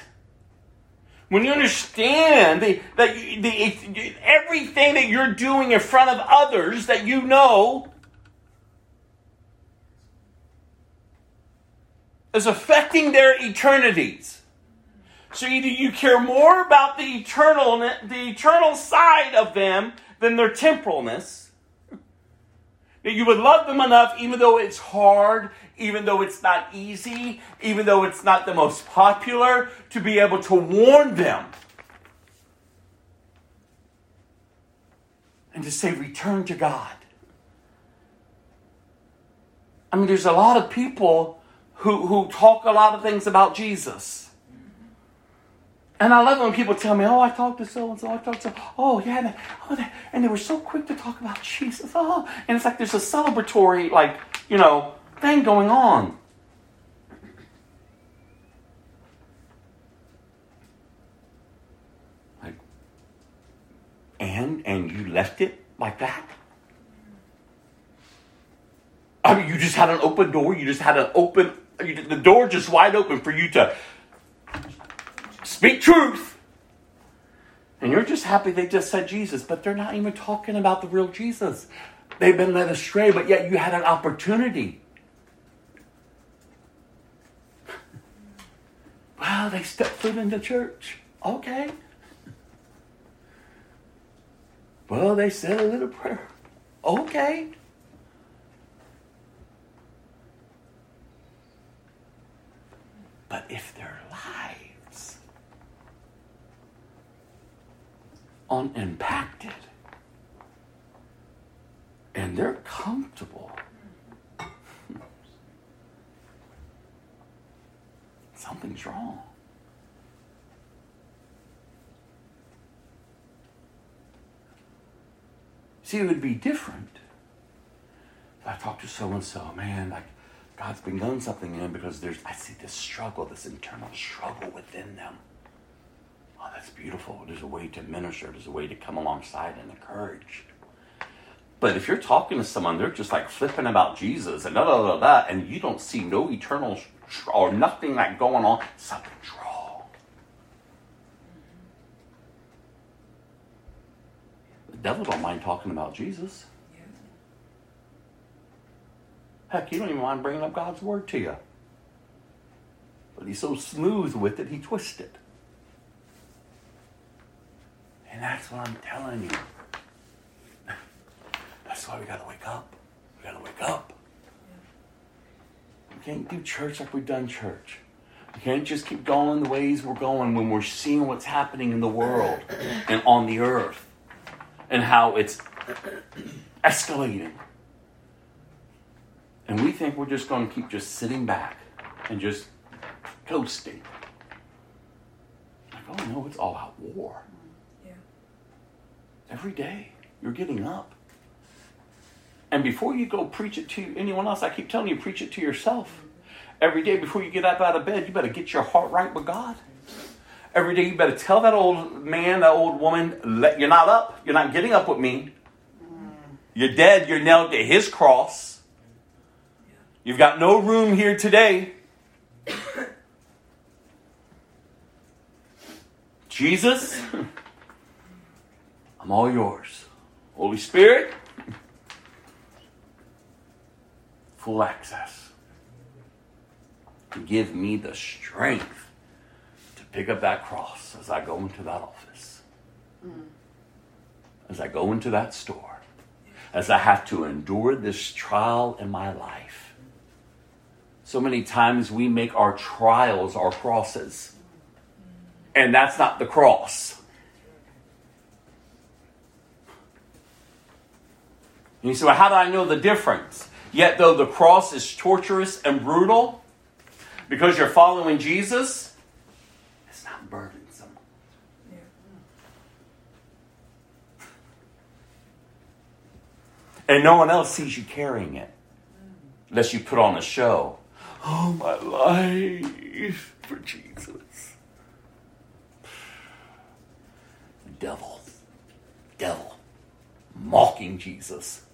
when you understand the, that the, everything that you're doing in front of others that you know is affecting their eternities. So either you care more about the eternal, the eternal side of them than their temporalness. That you would love them enough, even though it's hard, even though it's not easy, even though it's not the most popular, to be able to warn them. And to say, return to God. I mean, there's a lot of people who, who talk a lot of things about Jesus. And I love it when people tell me, oh, I talked to so and so, I talked to, so, oh, yeah, and, oh, they, and they were so quick to talk about Jesus. Oh, and it's like there's a celebratory, like, you know, thing going on. Like, and, and you left it like that? I mean, you just had an open door. You just had an open, you, the door just wide open for you to speak truth. And you're just happy they just said Jesus, but they're not even talking about the real Jesus. They've been led astray, but yet you had an opportunity. [LAUGHS] Well, they stepped foot into church. Okay. Well, they said a little prayer. Okay. But if their lives unimpacted and they're comfortable, [LAUGHS] something's wrong. See, it would be different if I talked to so and so, man, like God's begun something in them because there's I see this struggle, this internal struggle within them. Oh, that's beautiful. There's a way to minister, there's a way to come alongside and encourage. But if you're talking to someone, they're just like flipping about Jesus and da da da da, and you don't see no eternal tr- or nothing like going on, something's wrong. The devil don't mind talking about Jesus. Heck, you don't even mind bringing up God's word to you. But he's so smooth with it, he twists it. And that's what I'm telling you. That's why we gotta wake up. We gotta wake up. We can't do church like we've done church. We can't just keep going the ways we're going when we're seeing what's happening in the world and on the earth and how it's escalating. And we think we're just going to keep just sitting back and just coasting. Like, oh no, it's all out war. Every day, you're getting up. And before you go preach it to anyone else, I keep telling you, preach it to yourself. Every day before you get up out of bed, you better get your heart right with God. Every day, you better tell that old man, that old woman, "Let- you're not up. You're not getting up with me. You're dead. You're nailed to his cross. You've got no room here today. [COUGHS] Jesus, I'm all yours. Holy Spirit, full access give me the strength to pick up that cross as I go into that office, mm. as I go into that store, as I have to endure this trial in my life. So many times we make our trials our crosses, and that's not the cross. And you say, well, how do I know the difference? Yet, though the cross is torturous and brutal, because you're following Jesus, it's not burdensome. Yeah. And no one else sees you carrying it unless you put on a show. Oh, my life for Jesus. Devil, devil, mocking Jesus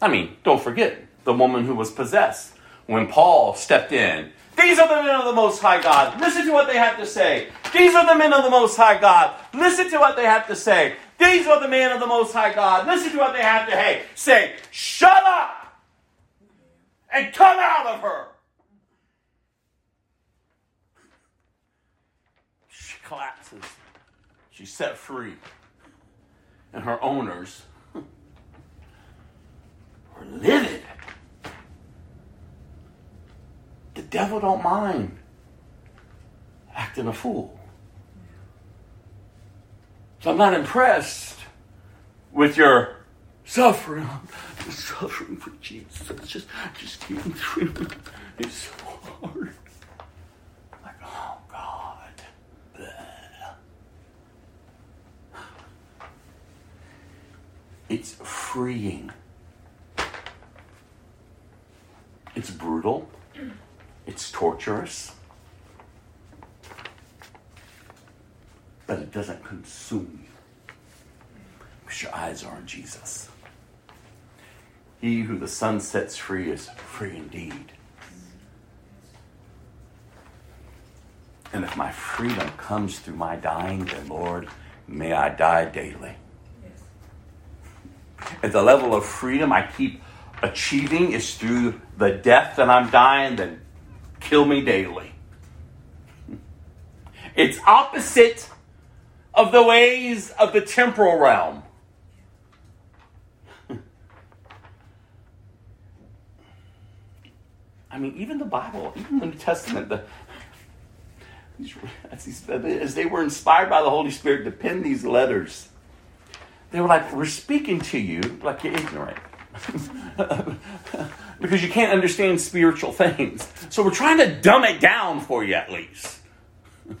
I mean, don't forget the woman who was possessed when Paul stepped in. These are the men of the Most High God. Listen to what they have to say. These are the men of the Most High God. Listen to what they have to say. These are the men of the Most High God. Listen to what they have to hey, say. Shut up and come out of her. She collapses. She's set free. And her owners were livid. The devil don't mind acting a fool. So I'm not impressed with your suffering. I'm suffering for Jesus. Just, just getting through. It's so hard. Like, oh God. It's freeing. It's brutal. It's torturous. But it doesn't consume you. Because your eyes are on Jesus. He who the Son sets free is free indeed. And if my freedom comes through my dying, then Lord, may I die daily. At the level of freedom I keep achieving is through the death that I'm dying, then kill me daily. It's opposite of the ways of the temporal realm. I mean, even the Bible, even the New Testament, the, as, they were inspired by the Holy Spirit to pen these letters, they were like, We're speaking to you like you're ignorant. [LAUGHS] because you can't understand spiritual things. So we're trying to dumb it down for you at least. [LAUGHS]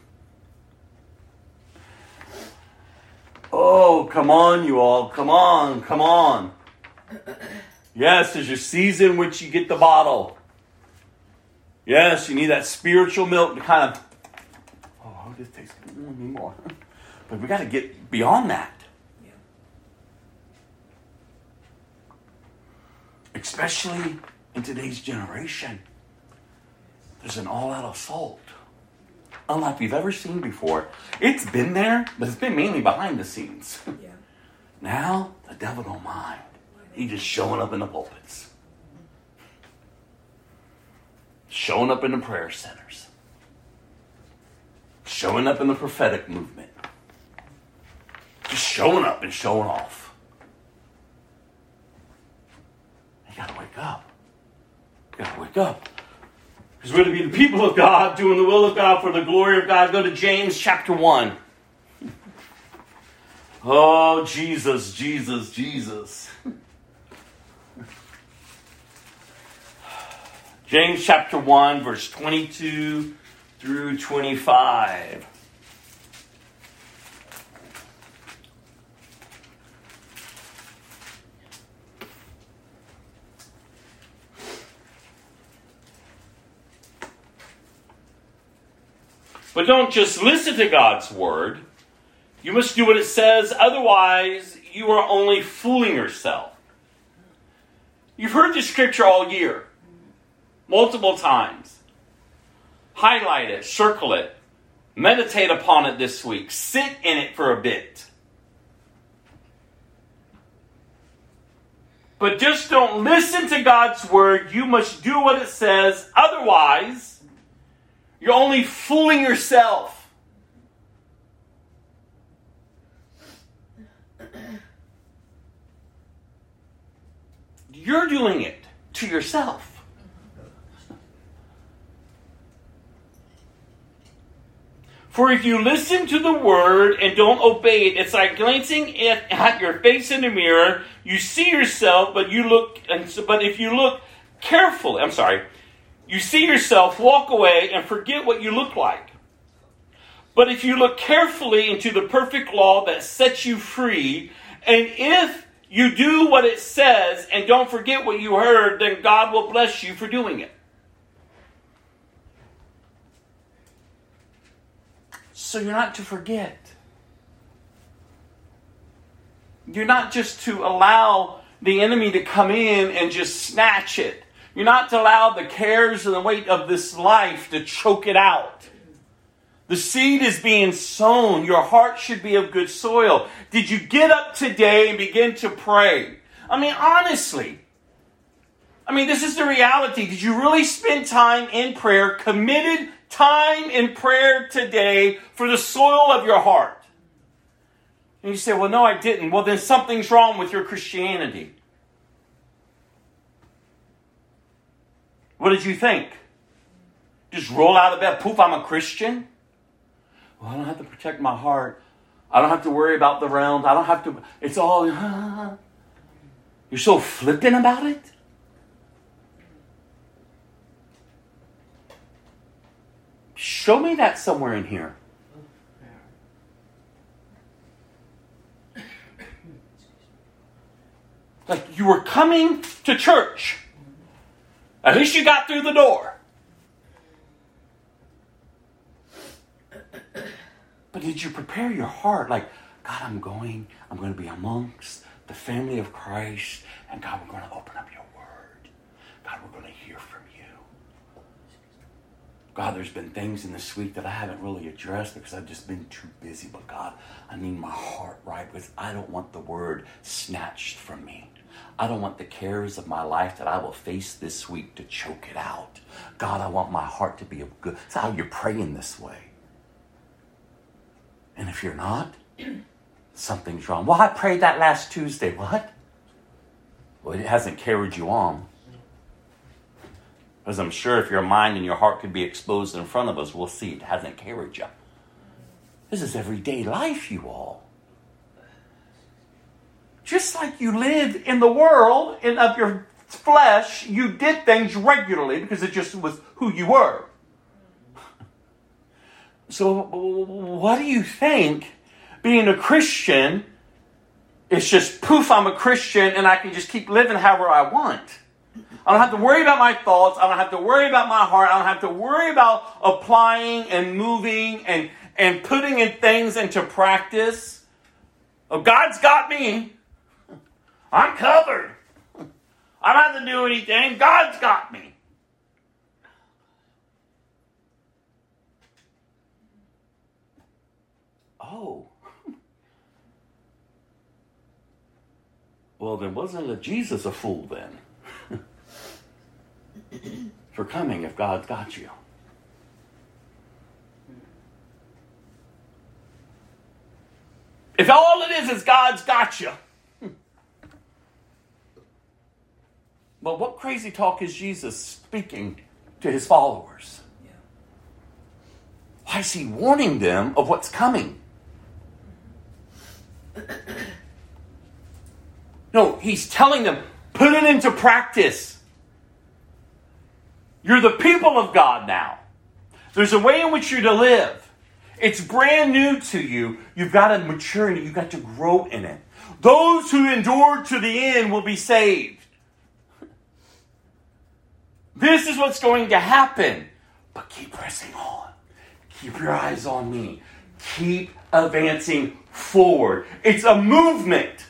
Oh, come on, you all. Come on, come on. Yes, there's your season which you get the bottle. Yes, you need that spiritual milk to kind of, oh, this tastes good more. [LAUGHS] But we got to get beyond that. Especially in today's generation. There's an all out assault. Unlike we've ever seen before. It's been there, but it's been mainly behind the scenes. [LAUGHS] Yeah. Now, the devil don't mind. He's just showing up in the pulpits, showing up in the prayer centers, showing up in the prophetic movement, just showing up and showing off. You gotta wake up. You gotta wake up. Because we're to be the people of God, doing the will of God for the glory of God. Go to James chapter 1. Oh, Jesus, Jesus, Jesus. James chapter 1, verse 22 through 25. But don't just listen to God's word. You must do what it says, otherwise, you are only fooling yourself. You've heard this scripture all year, multiple times. Highlight it, circle it, meditate upon it this week, sit in it for a bit. But just don't listen to God's word. You must do what it says, otherwise, you're only fooling yourself. You're doing it to yourself. For if you listen to the word and don't obey it, it's like glancing at, your face in the mirror. You see yourself, but you look, but if you look carefully, I'm sorry, you see yourself, walk away, and forget what you look like. But if you look carefully into the perfect law that sets you free And if you do what it says and don't forget what you heard, then God will bless you for doing it. So you're not to forget. You're not just to allow the enemy to come in and just snatch it. You're not to allow the cares and the weight of this life to choke it out. The seed is being sown. Your heart should be of good soil. Did you get up today and begin to pray? I mean, honestly. I mean, this is the reality. Did you really spend time in prayer, committed time in prayer today for the soil of your heart? And you say, well, no, I didn't. Well, then something's wrong with your Christianity. What did you think? Just roll out of bed, poof, I'm a Christian? Well, I don't have to protect my heart. I don't have to worry about the realms. I don't have to. It's all. [LAUGHS] You're so flippant about it? Show me that somewhere in here. Like you were coming to church. At least you got through the door. But did you prepare your heart? Like, God, I'm going, I'm going to be amongst the family of Christ, and God, we're going to open up your word. God, we're going to hear from you. God, there's been things in this week that I haven't really addressed because I've just been too busy. But God, I need my heart right because I don't want the word snatched from me. I don't want the cares of my life that I will face this week to choke it out. God, I want my heart to be good. That's how you're praying this way. And if you're not, [CLEARS THROAT] something's wrong. Well, I prayed that last Tuesday. What? Well, it hasn't carried you on. Because I'm sure if your mind and your heart could be exposed in front of us, we'll see it hasn't carried you. This is everyday life, you all. Just like you lived in the world and of your flesh, you did things regularly because it just was who you were. So, what do you think being a Christian is just poof, I'm a Christian and I can just keep living however I want? I don't have to worry about my thoughts. I don't have to worry about my heart. I don't have to worry about applying and moving and, and putting in things into practice. Oh, God's got me. I'm covered. I don't have to do anything. God's got me. Oh. Well, then wasn't Jesus a fool then? [LAUGHS] For coming if God's got you. If all it is is God's got you. But what crazy talk is Jesus speaking to his followers? Why is he warning them of what's coming? No, he's telling them, put it into practice. You're the people of God now. There's a way in which you're to live. It's brand new to you. You've got to mature in it. You've got to grow in it. Those who endure to the end will be saved. This is what's going to happen. But keep pressing on. Keep your eyes on me. Keep advancing forward. It's a movement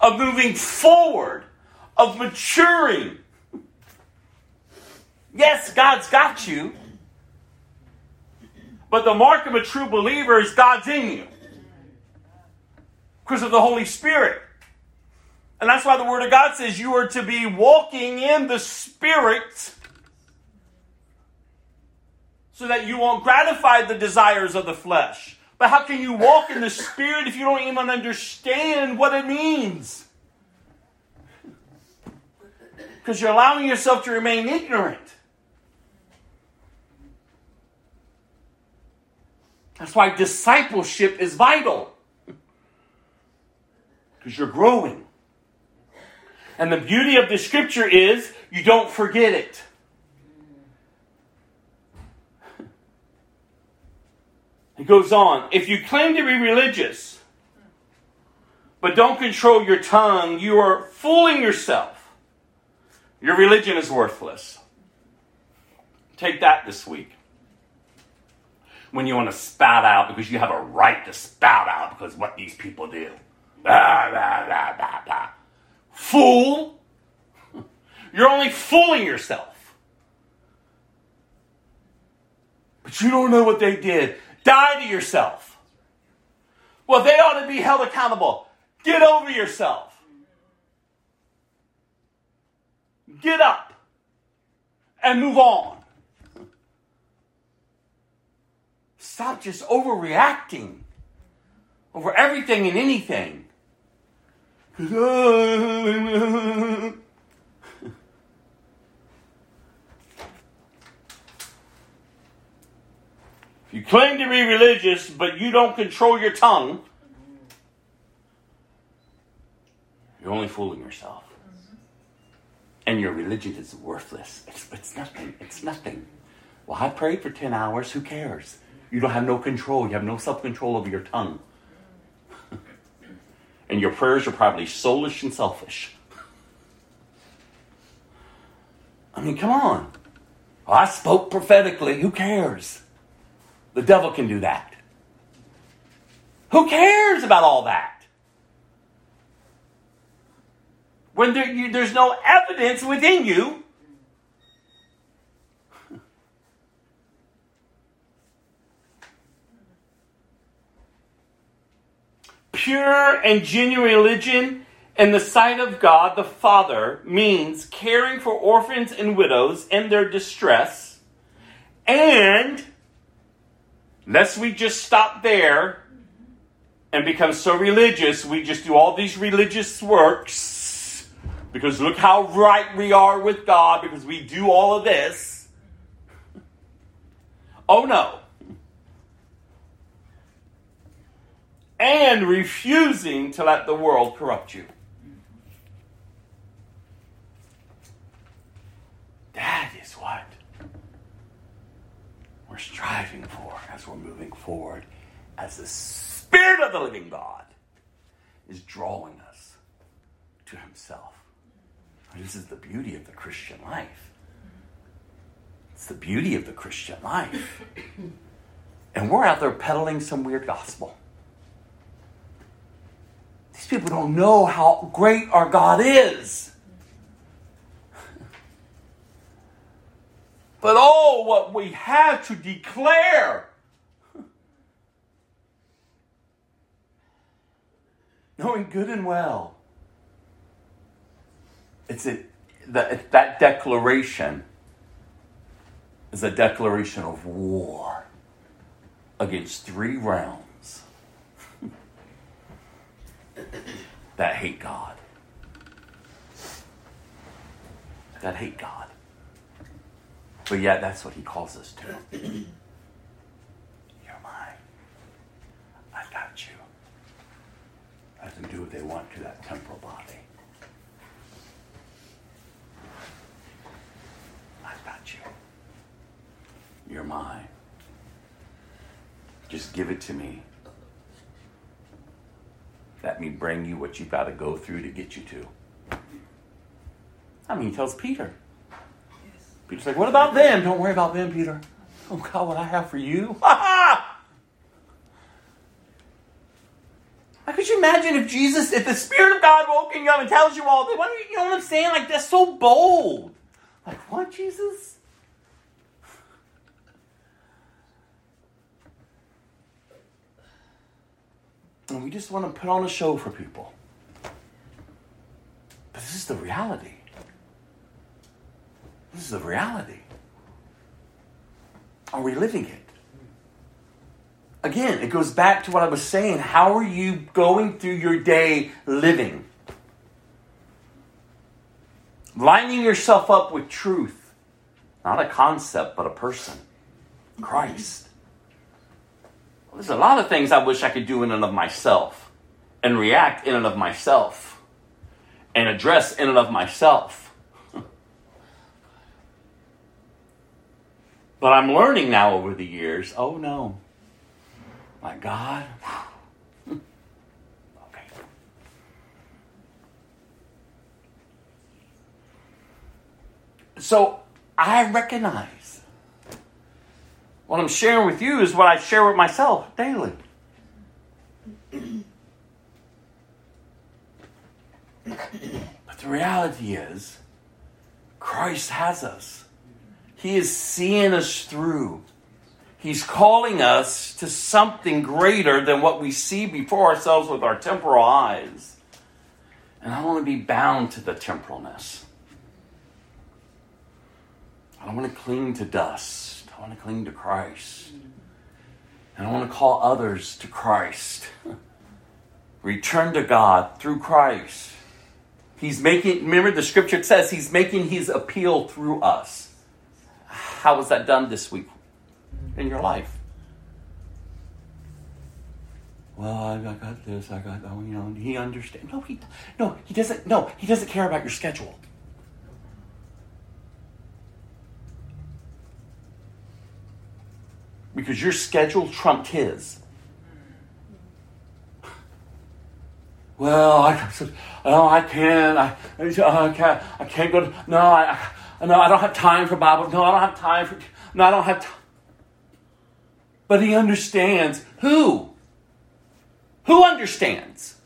of moving forward, of maturing. Yes, God's got you. But the mark of a true believer is God's in you because of the Holy Spirit. And that's why the Word of God says you are to be walking in the Spirit so that you won't gratify the desires of the flesh. But how can you walk in the Spirit if you don't even understand what it means? Because you're allowing yourself to remain ignorant. That's why discipleship is vital. Because you're growing. And the beauty of the scripture is you don't forget it. It goes on. If you claim to be religious, but don't control your tongue, you are fooling yourself. Your religion is worthless. Take that this week. When you want to spout out because you have a right to spout out because what these people do. Blah, blah, blah. Fool! You're only fooling yourself. But you don't know what they did. Die to yourself. Well, they ought to be held accountable. Get over yourself. Get up and move on. Stop just overreacting over everything and anything. If you claim to be religious, but you don't control your tongue, you're only fooling yourself. And your religion is worthless. It's, it's nothing. It's nothing. Well, I prayed for 10 hours. Who cares? You don't have no control. You have no self control over your tongue. And your prayers are probably soulish and selfish. I mean, come on. Oh, I spoke prophetically. Who cares? The devil can do that. Who cares about all that? When there, you, there's no evidence within you. Pure and genuine religion in the sight of God the Father means caring for orphans and widows in their distress and Lest we just stop there and become so religious, we just do all these religious works because look how right we are with God because we do all of this. Oh no. And refusing to let the world corrupt you. That is what we're striving for as we're moving forward, as the Spirit of the living God is drawing us to Himself. This is the beauty of the Christian life. It's the beauty of the Christian life. And we're out there peddling some weird gospel. These people don't know how great our God is. But oh, what we have to declare. Knowing good and well. It's a, that, that declaration is a declaration of war against three realms that hate God. That hate God. But yet, that's what he calls us to. [CLEARS THROAT] You're mine. I've got you. Let them do what they want to that temporal body. I've got you. You're mine. Just give it to me. Me bring you what you've got to go through to get you to. I mean, he tells Peter. Peter's like, what about them? Don't worry about them, Peter. Oh, God, what I have for you? Ha ha! How could you imagine if Jesus, if the Spirit of God woke you up and tells you all this? What, you know what I'm saying? Like, that's so bold. Like, what, Jesus? And we just want to put on a show for people. But this is the reality. This is the reality. Are we living it? Again, it goes back to what I was saying. How are you going through your day living? Lining yourself up with truth. Not a concept, but a person. Christ there's a lot of things I wish I could do in and of myself and react in and of myself and address in and of myself. [LAUGHS] but I'm learning now over the years oh no, my God. [SIGHS] okay. So I recognize what I'm sharing with you is what I share with myself daily. But the reality is, Christ has us. He is seeing us through. He's calling us to something greater than what we see before ourselves with our temporal eyes. And I don't want to be bound to the temporalness. I don't want to cling to dust. I want to cling to Christ. And I want to call others to Christ. [LAUGHS] Return to God through Christ. He's making, remember the scripture says he's making his appeal through us. How was that done this week in your life? Well, I I got this, I got, oh, you know, he understands. No, he, no, he doesn't, no, he doesn't care about your schedule. Because your schedule trumped his. Well, I, oh, I can't. I, I can't. I can't go. To, no, I, no, I don't have time for Bible. No, I don't have time for. No, I don't have time. But he understands who. Who understands?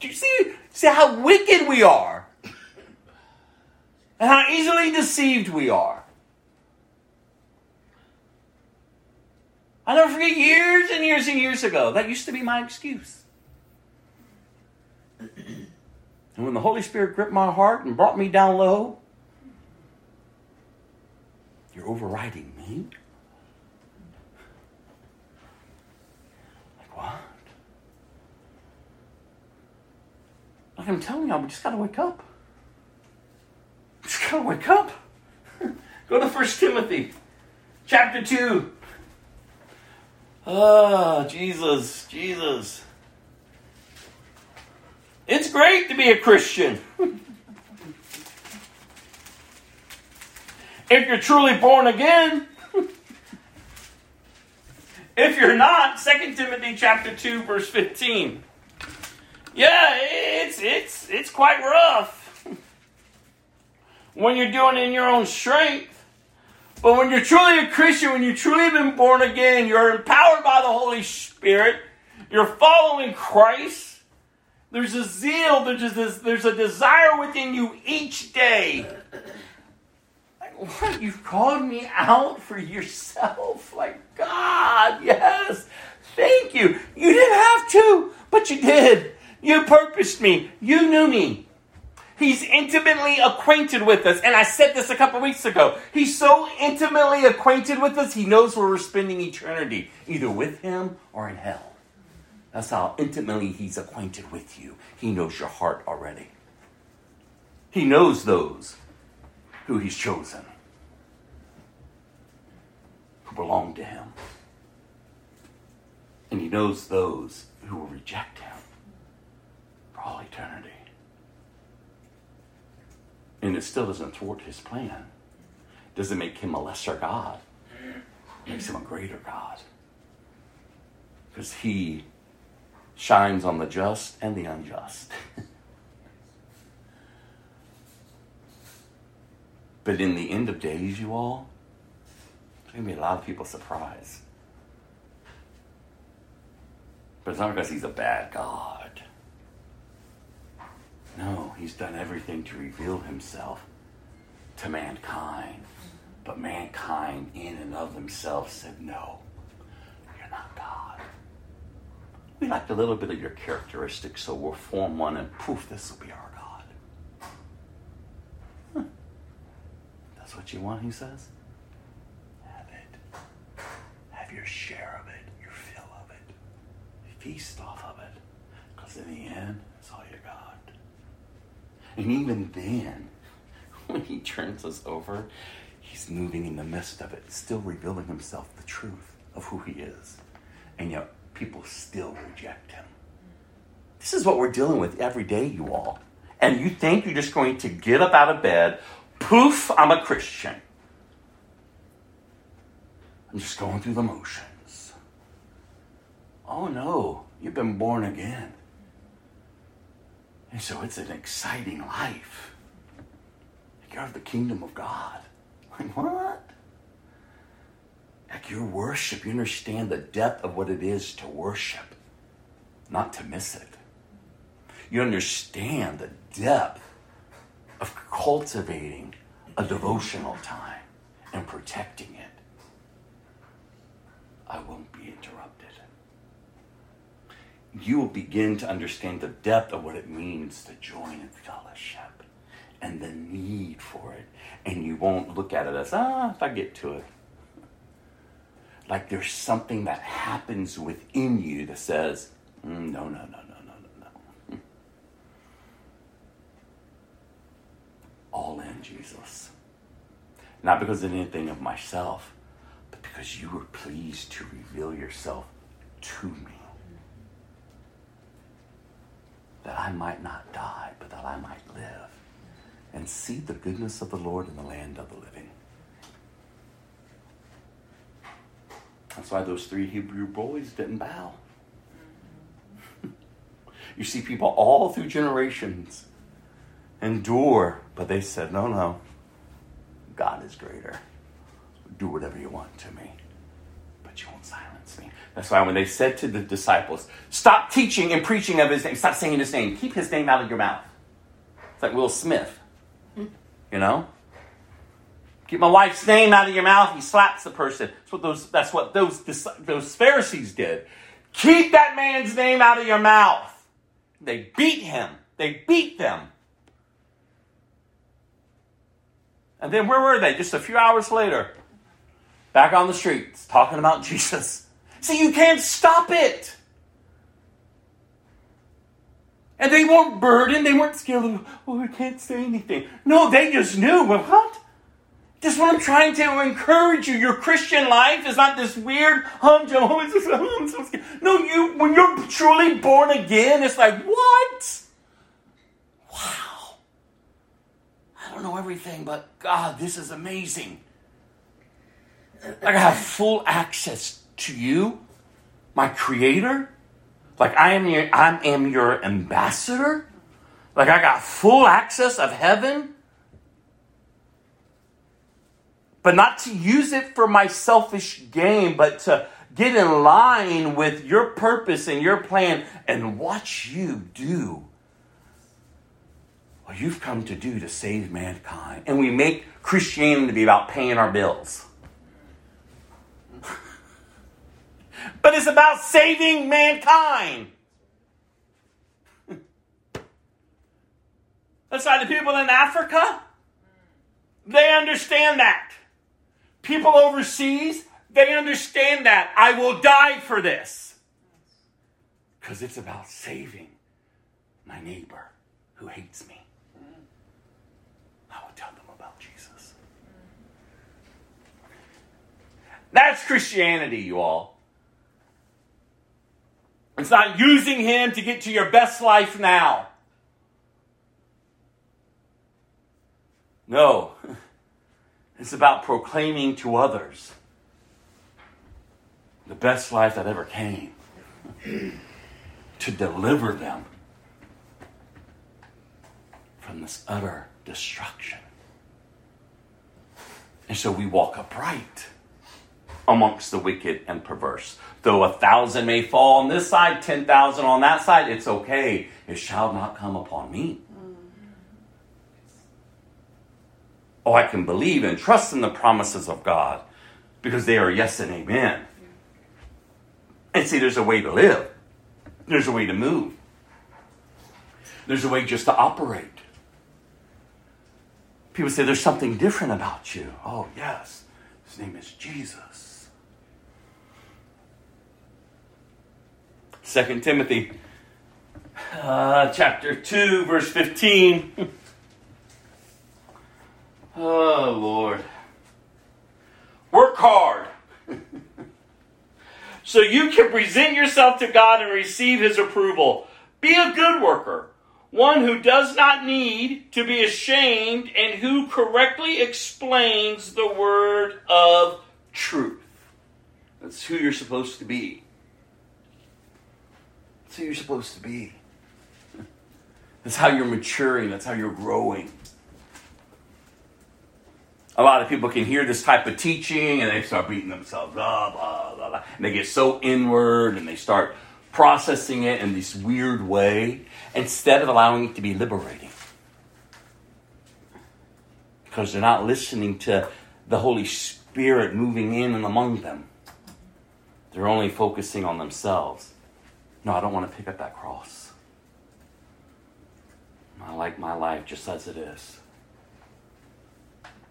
Do you see? See how wicked we are, and how easily deceived we are. I'll never forget years and years and years ago. That used to be my excuse. [CLEARS THROAT] And when the Holy Spirit gripped my heart and brought me down low, you're overriding me? Like what? Like I'm telling y'all, we just gotta wake up. Just gotta wake up. [LAUGHS] Go to First Timothy chapter 2. Ah, Jesus, Jesus. It's great to be a Christian. if you're truly born again. if you're not, 2 Timothy chapter 2 verse 15. Yeah, it's it's it's quite rough. when you're doing it in your own strength. But when you're truly a Christian, when you truly been born again, you're empowered by the Holy Spirit, you're following Christ. There's a zeal, there's a, there's a desire within you each day. Like, what? You've called me out for yourself? Like, God, yes. Thank you. You didn't have to, but you did. You purposed me. You knew me. He's intimately acquainted with us. And I said this a couple weeks ago. He's so intimately acquainted with us, he knows where we're spending eternity, either with him or in hell. That's how intimately he's acquainted with you. He knows your heart already. He knows those who he's chosen, who belong to him. And he knows those who will reject him for all eternity. And it still doesn't thwart his plan. Doesn't make him a lesser God. It makes him a greater God. Because he shines on the just and the unjust. [LAUGHS] but in the end of days, you all, there's going to be a lot of people surprised. But it's not because he's a bad God. No, he's done everything to reveal himself to mankind. But mankind, in and of themselves, said, No, you're not God. We like a little bit of your characteristics, so we'll form one and poof, this will be our God. Huh. That's what you want, he says? Have it. Have your share of it, your fill of it. Feast off of it. Because in the end, it's all you got. And even then, [LAUGHS] when he turns us over, he's moving in the midst of it, still revealing himself the truth of who he is. And yet, people still reject him. This is what we're dealing with every day, you all. And you think you're just going to get up out of bed, poof, I'm a Christian. I'm just going through the motions. Oh no, you've been born again. And so it's an exciting life. you're of the kingdom of God. Like, what? Like, your worship, you understand the depth of what it is to worship, not to miss it. You understand the depth of cultivating a devotional time and protecting it. I interrupted. You will begin to understand the depth of what it means to join in fellowship and the need for it. And you won't look at it as, ah, if I get to it. Like there's something that happens within you that says, "Mm, no, no, no, no, no, no, no. [LAUGHS] All in, Jesus. Not because of anything of myself, but because you were pleased to reveal yourself to me. That I might not die, but that I might live and see the goodness of the Lord in the land of the living. That's why those three Hebrew boys didn't bow. [LAUGHS] you see people all through generations endure, but they said, no, no, God is greater. Do whatever you want to me, but you won't silence me. That's why when they said to the disciples, stop teaching and preaching of his name, stop saying his name, keep his name out of your mouth. It's like Will Smith, you know? Keep my wife's name out of your mouth. He slaps the person. That's what those, that's what those, those Pharisees did. Keep that man's name out of your mouth. They beat him. They beat them. And then where were they? Just a few hours later, back on the streets talking about [LAUGHS] Jesus. See, you can't stop it. And they weren't burdened. They weren't scared. Of, oh, I can't say anything. No, they just knew. Well, what? This is what I'm trying to encourage you. Your Christian life is not this weird hum [LAUGHS] I'm so scared. No, you when you're truly born again, it's like what? Wow. I don't know everything, but God, this is amazing. Like I have full access to you, my Creator. Like I am your, I am your ambassador. Like I got full access of heaven but not to use it for my selfish gain, but to get in line with your purpose and your plan and watch you do what you've come to do to save mankind. And we make Christianity to be about paying our bills. But it's about saving mankind. [LAUGHS] That's why the people in Africa, they understand that. People overseas, they understand that. I will die for this. Because it's about saving my neighbor who hates me. I will tell them about Jesus. That's Christianity, you all. It's not using him to get to your best life now. No. [LAUGHS] It's about proclaiming to others the best life that ever came [CLEARS THROAT] to deliver them from this utter destruction. And so we walk upright amongst the wicked and perverse. Though a thousand may fall on this side, 10,000 on that side, it's okay. It shall not come upon me. Oh, I can believe and trust in the promises of God because they are yes and amen. And see, there's a way to live, there's a way to move, there's a way just to operate. People say there's something different about you. Oh, yes, his name is Jesus. Second Timothy uh, chapter 2, verse 15. [LAUGHS] Oh, Lord. Work hard. [LAUGHS] so you can present yourself to God and receive His approval. Be a good worker, one who does not need to be ashamed and who correctly explains the word of truth. That's who you're supposed to be. That's who you're supposed to be. That's how you're maturing. That's how you're growing. A lot of people can hear this type of teaching and they start beating themselves up, blah, blah, blah. and they get so inward and they start processing it in this weird way instead of allowing it to be liberating. Because they're not listening to the Holy Spirit moving in and among them. They're only focusing on themselves. No, I don't want to pick up that cross. I like my life just as it is.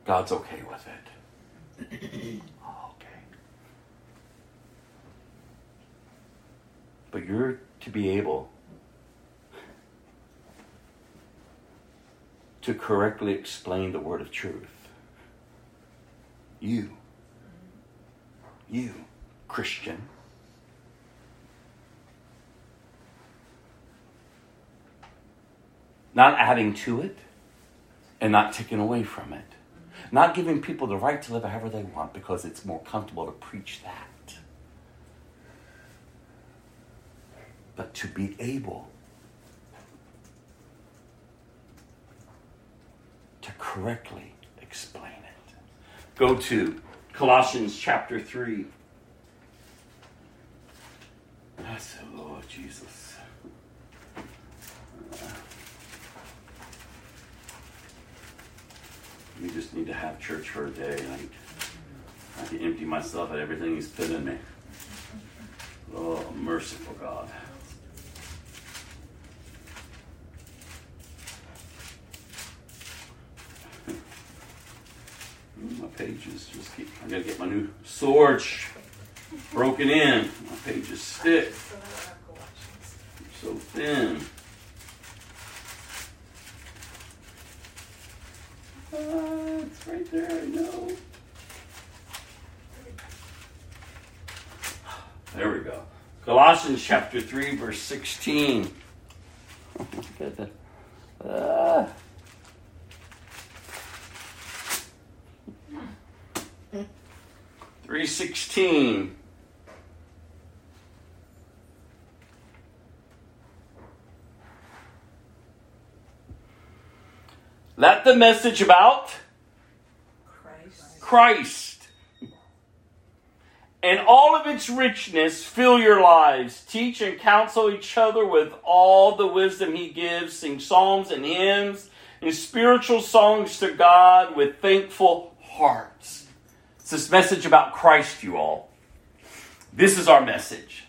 God's okay with it. [CLEARS THROAT] Oh, okay. But you're to be able to correctly explain the word of truth. You. You, Christian. Not adding to it and not taking away from it. Not giving people the right to live however they want because it's more comfortable to preach that. But to be able to correctly explain it. Go to Colossians chapter 3. I said, Lord Jesus. We just need to have church for a day. Like, I can empty myself of everything He's put in me. Oh, merciful God. Hmm, my pages just keep. I gotta get my new sword broken in. My pages stick. So thin. Uh, it's right there, I know. There we go. Colossians chapter 3, verse 16. Ah. Three sixteen. Let the message about Christ. Christ and all of its richness fill your lives. Teach and counsel each other with all the wisdom He gives. Sing psalms and hymns and spiritual songs to God with thankful hearts. It's this message about Christ, you all. This is our message.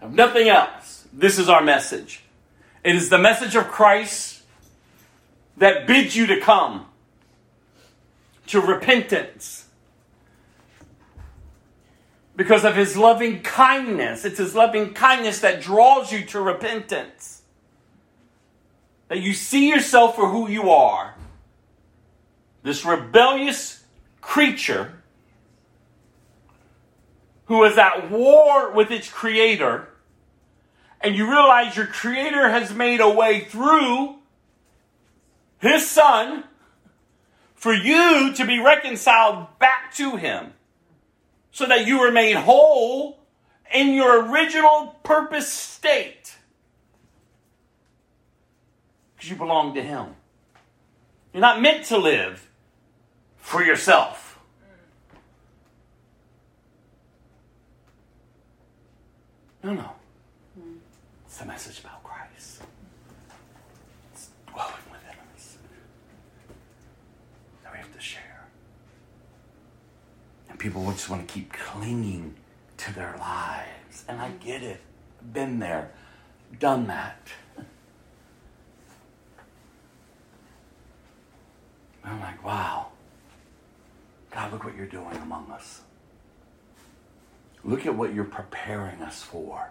Of nothing else. This is our message. It is the message of Christ that bids you to come to repentance because of his loving kindness. It's his loving kindness that draws you to repentance. That you see yourself for who you are. This rebellious creature who is at war with its creator, and you realize your creator has made a way through his son for you to be reconciled back to him so that you are made whole in your original purpose state. Because you belong to him. You're not meant to live for yourself. No no. It's the message about christ it's dwelling within us that we have to share. And people just want to keep clinging to their lives. And I get it. Been there, done that. [LAUGHS] I'm like, wow. God, look what you're doing among us. Look at what you're preparing us for.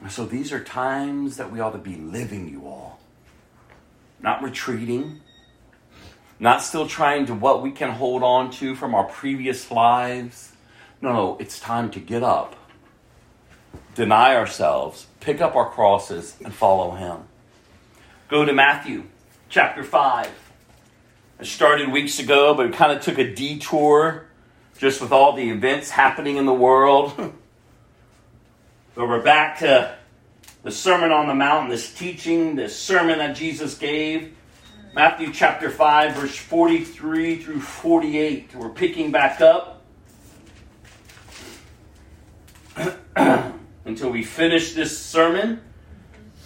And so these are times that we ought to be living, you all. Not retreating, not still trying to what we can hold on to from our previous lives. No, no, it's time to get up, deny ourselves, pick up our crosses, and follow Him. Go to Matthew chapter 5. I started weeks ago, but it kind of took a detour just with all the events happening in the world. [LAUGHS] but we're back to the Sermon on the Mount, this teaching, this sermon that Jesus gave. Matthew chapter 5, verse 43 through 48. We're picking back up [CLEARS THROAT] until we finish this sermon.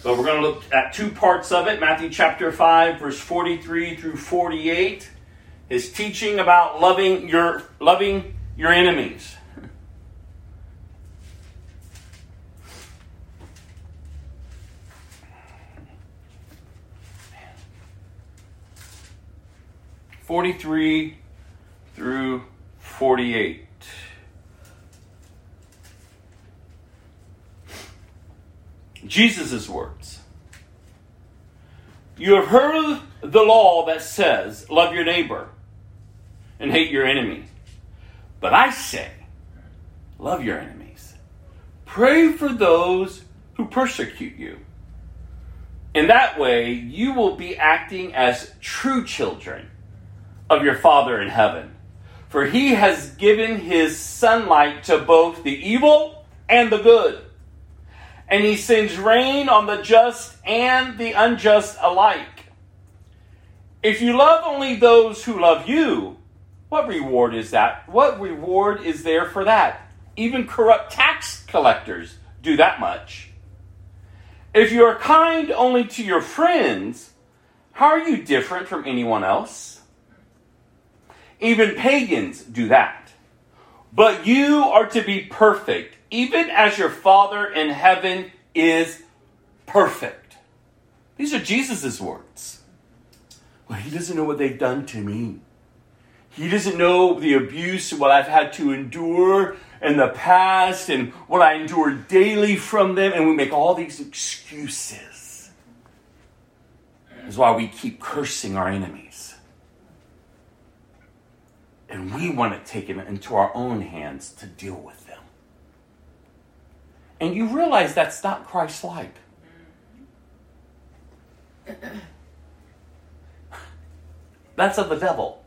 But we're going to look at two parts of it Matthew chapter 5, verse 43 through 48. His teaching about loving your, loving your enemies. Forty-three through forty-eight. Jesus' words. You have heard the law that says, Love your neighbor and hate your enemy. But I say, Love your enemies. Pray for those who persecute you. In that way, you will be acting as true children of your Father in heaven. For he has given his sunlight to both the evil and the good and he sends rain on the just and the unjust alike. If you love only those who love you, what reward is that? What reward is there for that? Even corrupt tax collectors do that much. If you are kind only to your friends, how are you different from anyone else? Even pagans do that. But you are to be perfect, even as your Father in heaven is perfect. These are Jesus' words. Well, he doesn't know what they've done to me. He doesn't know the abuse, what I've had to endure in the past, and what I endure daily from them, and we make all these excuses. That's why we keep cursing our enemies. And we want to take it into our own hands to deal with them. And you realize that's not Christ like. [CLEARS THROAT] That's of the devil.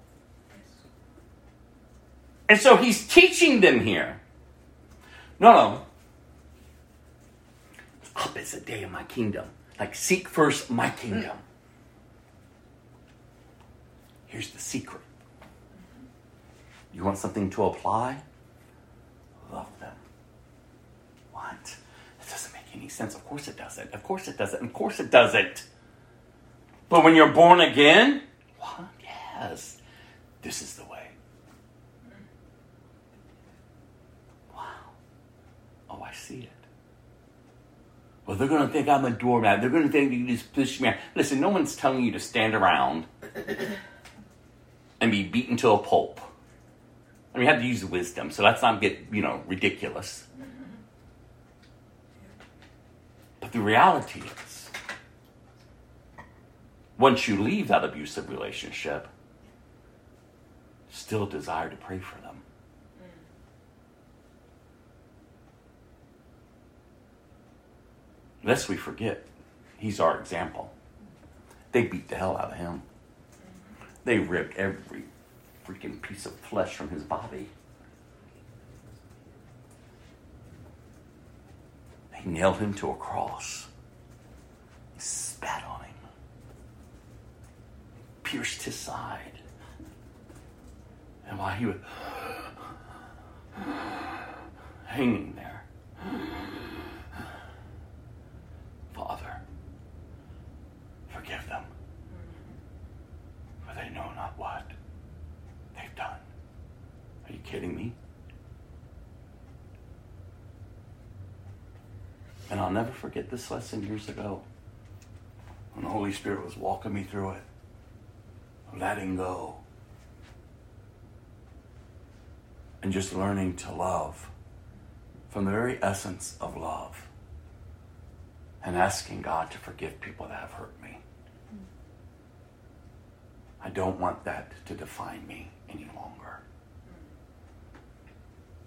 And so he's teaching them here. No, no. Up is the day of my kingdom. Like, seek first my kingdom. Here's the secret. You want something to apply? Love them. What? It doesn't make any sense. Of course it doesn't. Of course it doesn't. Of course it doesn't. But when you're born again, what? Yes. This is the way. Wow. Oh, I see it. Well, they're going to think I'm a doormat. They're going to think you just push me out. Listen, no one's telling you to stand around and be beaten to a pulp. I mean, you have to use wisdom, so let's not get, you know, ridiculous. But the reality is, once you leave that abusive relationship, still desire to pray for them. Lest we forget, he's our example. They beat the hell out of him. They ripped every freaking piece of flesh from his body. They nailed him to a cross. He spat on him, pierced his side. And while he was [SIGHS] hanging there, Father, forgive them, for they know not what they've done. Are you kidding me? And This lesson years ago when the Holy Spirit was walking me through it, letting go, and just learning to love from the very essence of love and asking God to forgive people that have hurt me. I don't want that to define me any longer.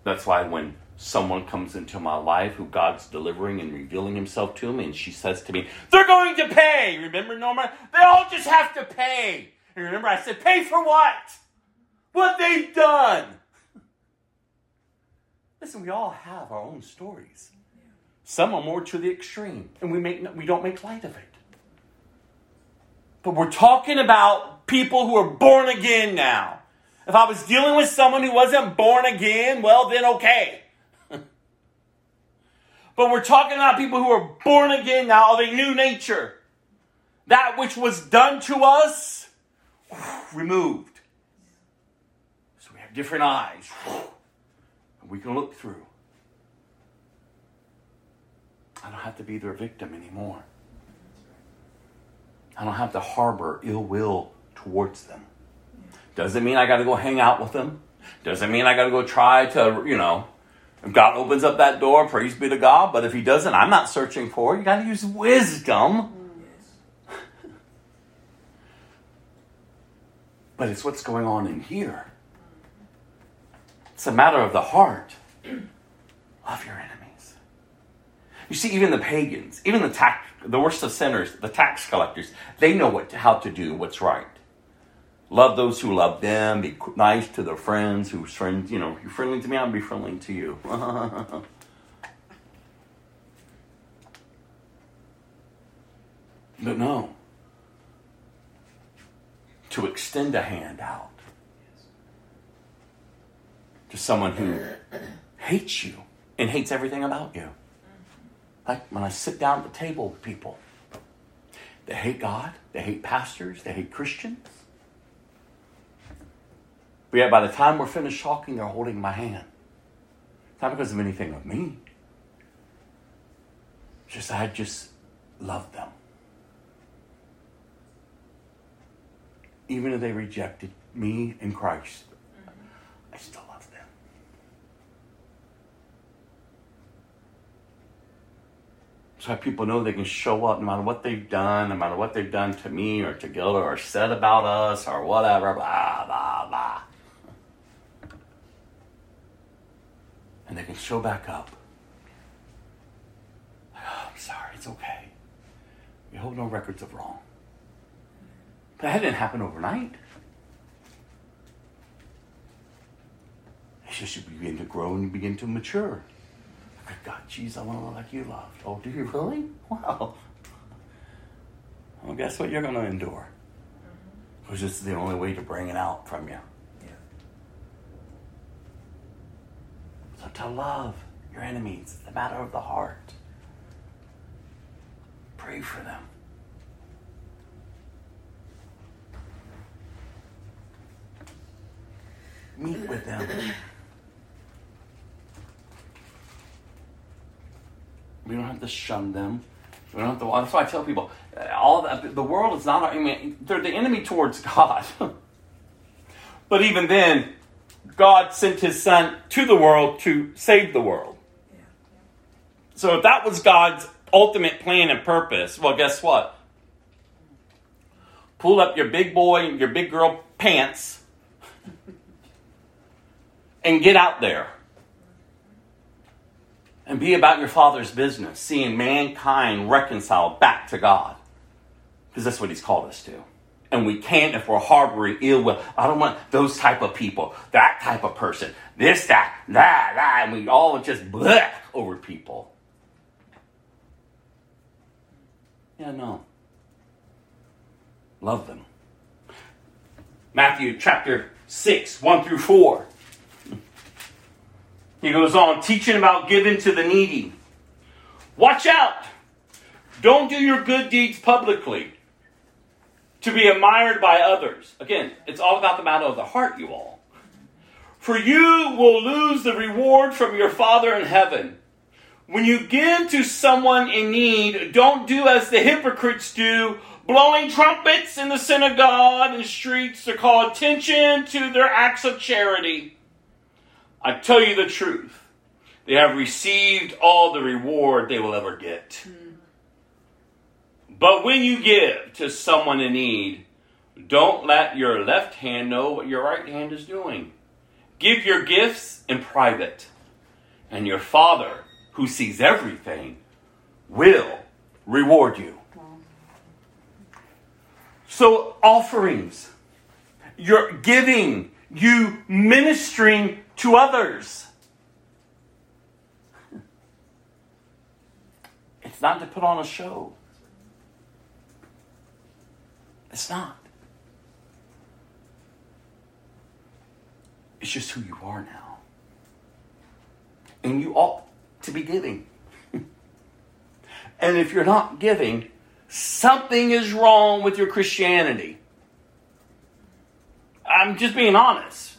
That's why when someone comes into my life who God's delivering and revealing himself to me, and she says to me, They're going to pay. Remember, Norma? They all just have to pay. And remember, I said, Pay for what? What they've done. Listen, we all have our own stories. Some are more to the extreme, and we make we don't make light of it. But we're talking about people who are born again now. If I was dealing with someone who wasn't born again, well, then okay. But we're talking about people who are born again now of a new nature. That which was done to us, removed. So we have different eyes. And we can look through. I don't have to be their victim anymore. I don't have to harbor ill will towards them. Doesn't mean I got to go hang out with them. Doesn't mean I got to go try to, you know, if God opens up that door, praise be to God. But if He doesn't, I'm not searching for it. You got to use wisdom. [LAUGHS] But it's what's going on in here. It's a matter of the heart. Love your enemies. You see, even the pagans, even the tax, the worst of sinners, the tax collectors, they know what how to do what's right. Love those who love them. Be nice to their friends who's friends. You know, you're friendly to me, I'll be friendly to you. [LAUGHS] but no, to extend a hand out to someone who [CLEARS THROAT] hates you and hates everything about you. Like when I sit down at the table with people, they hate God, they hate pastors, they hate Christians. But yet, by the time we're finished talking, they're holding my hand. Not because of anything of me. Just I just love them. Even if they rejected me and Christ, I still love them. So people know they can show up no matter what they've done, no matter what they've done to me or to Gilda or said about us or whatever, blah, blah, blah. And they can show back up. Oh, [SIGHS] I'm sorry, it's okay. We hold no records of wrong. But that didn't happen overnight. It's just you begin to grow and you begin to mature. God, geez, I want to look like you loved. Oh, do you really? [LAUGHS] Wow. Well, guess what you're going to endure? Mm-hmm. Because it's the only way to bring it out from you. So to love your enemies, it's a matter of the heart. Pray for them. Meet with them. We don't have to shun them. We don't have to. That's why I tell people, all the world is not. I mean, they're the enemy towards God. [LAUGHS] but even then, God sent His Son to the world to save the world. So if that was God's ultimate plan and purpose, well, guess what? Pull up your big boy, and your big girl pants, [LAUGHS] and get out there and be about your father's business, seeing mankind reconciled back to God. Because that's what he's called us to. And we can't if we're harboring ill will. I don't want those type of people, that type of person, this, that, that, that. And we all just bleh over people. Yeah, no. Love them. Matthew chapter 6, 1 through 4. He goes on teaching about giving to the needy. Watch out! Don't do your good deeds publicly to be admired by others. Again, it's all about the matter of the heart, you all. For you will lose the reward from your Father in heaven. When you give to someone in need, don't do as the hypocrites do, blowing trumpets in the synagogue and streets to call attention to their acts of charity. I tell you the truth. They have received all the reward they will ever get. Hmm. But when you give to someone in need, don't let your left hand know what your right hand is doing. Give your gifts in private, and your Father, who sees everything, will reward you. So, offerings, your giving, you ministering to others. It's not to put on a show. It's not. It's just who you are now. And you ought to be giving. [LAUGHS] and if you're not giving, something is wrong with your Christianity. I'm just being honest.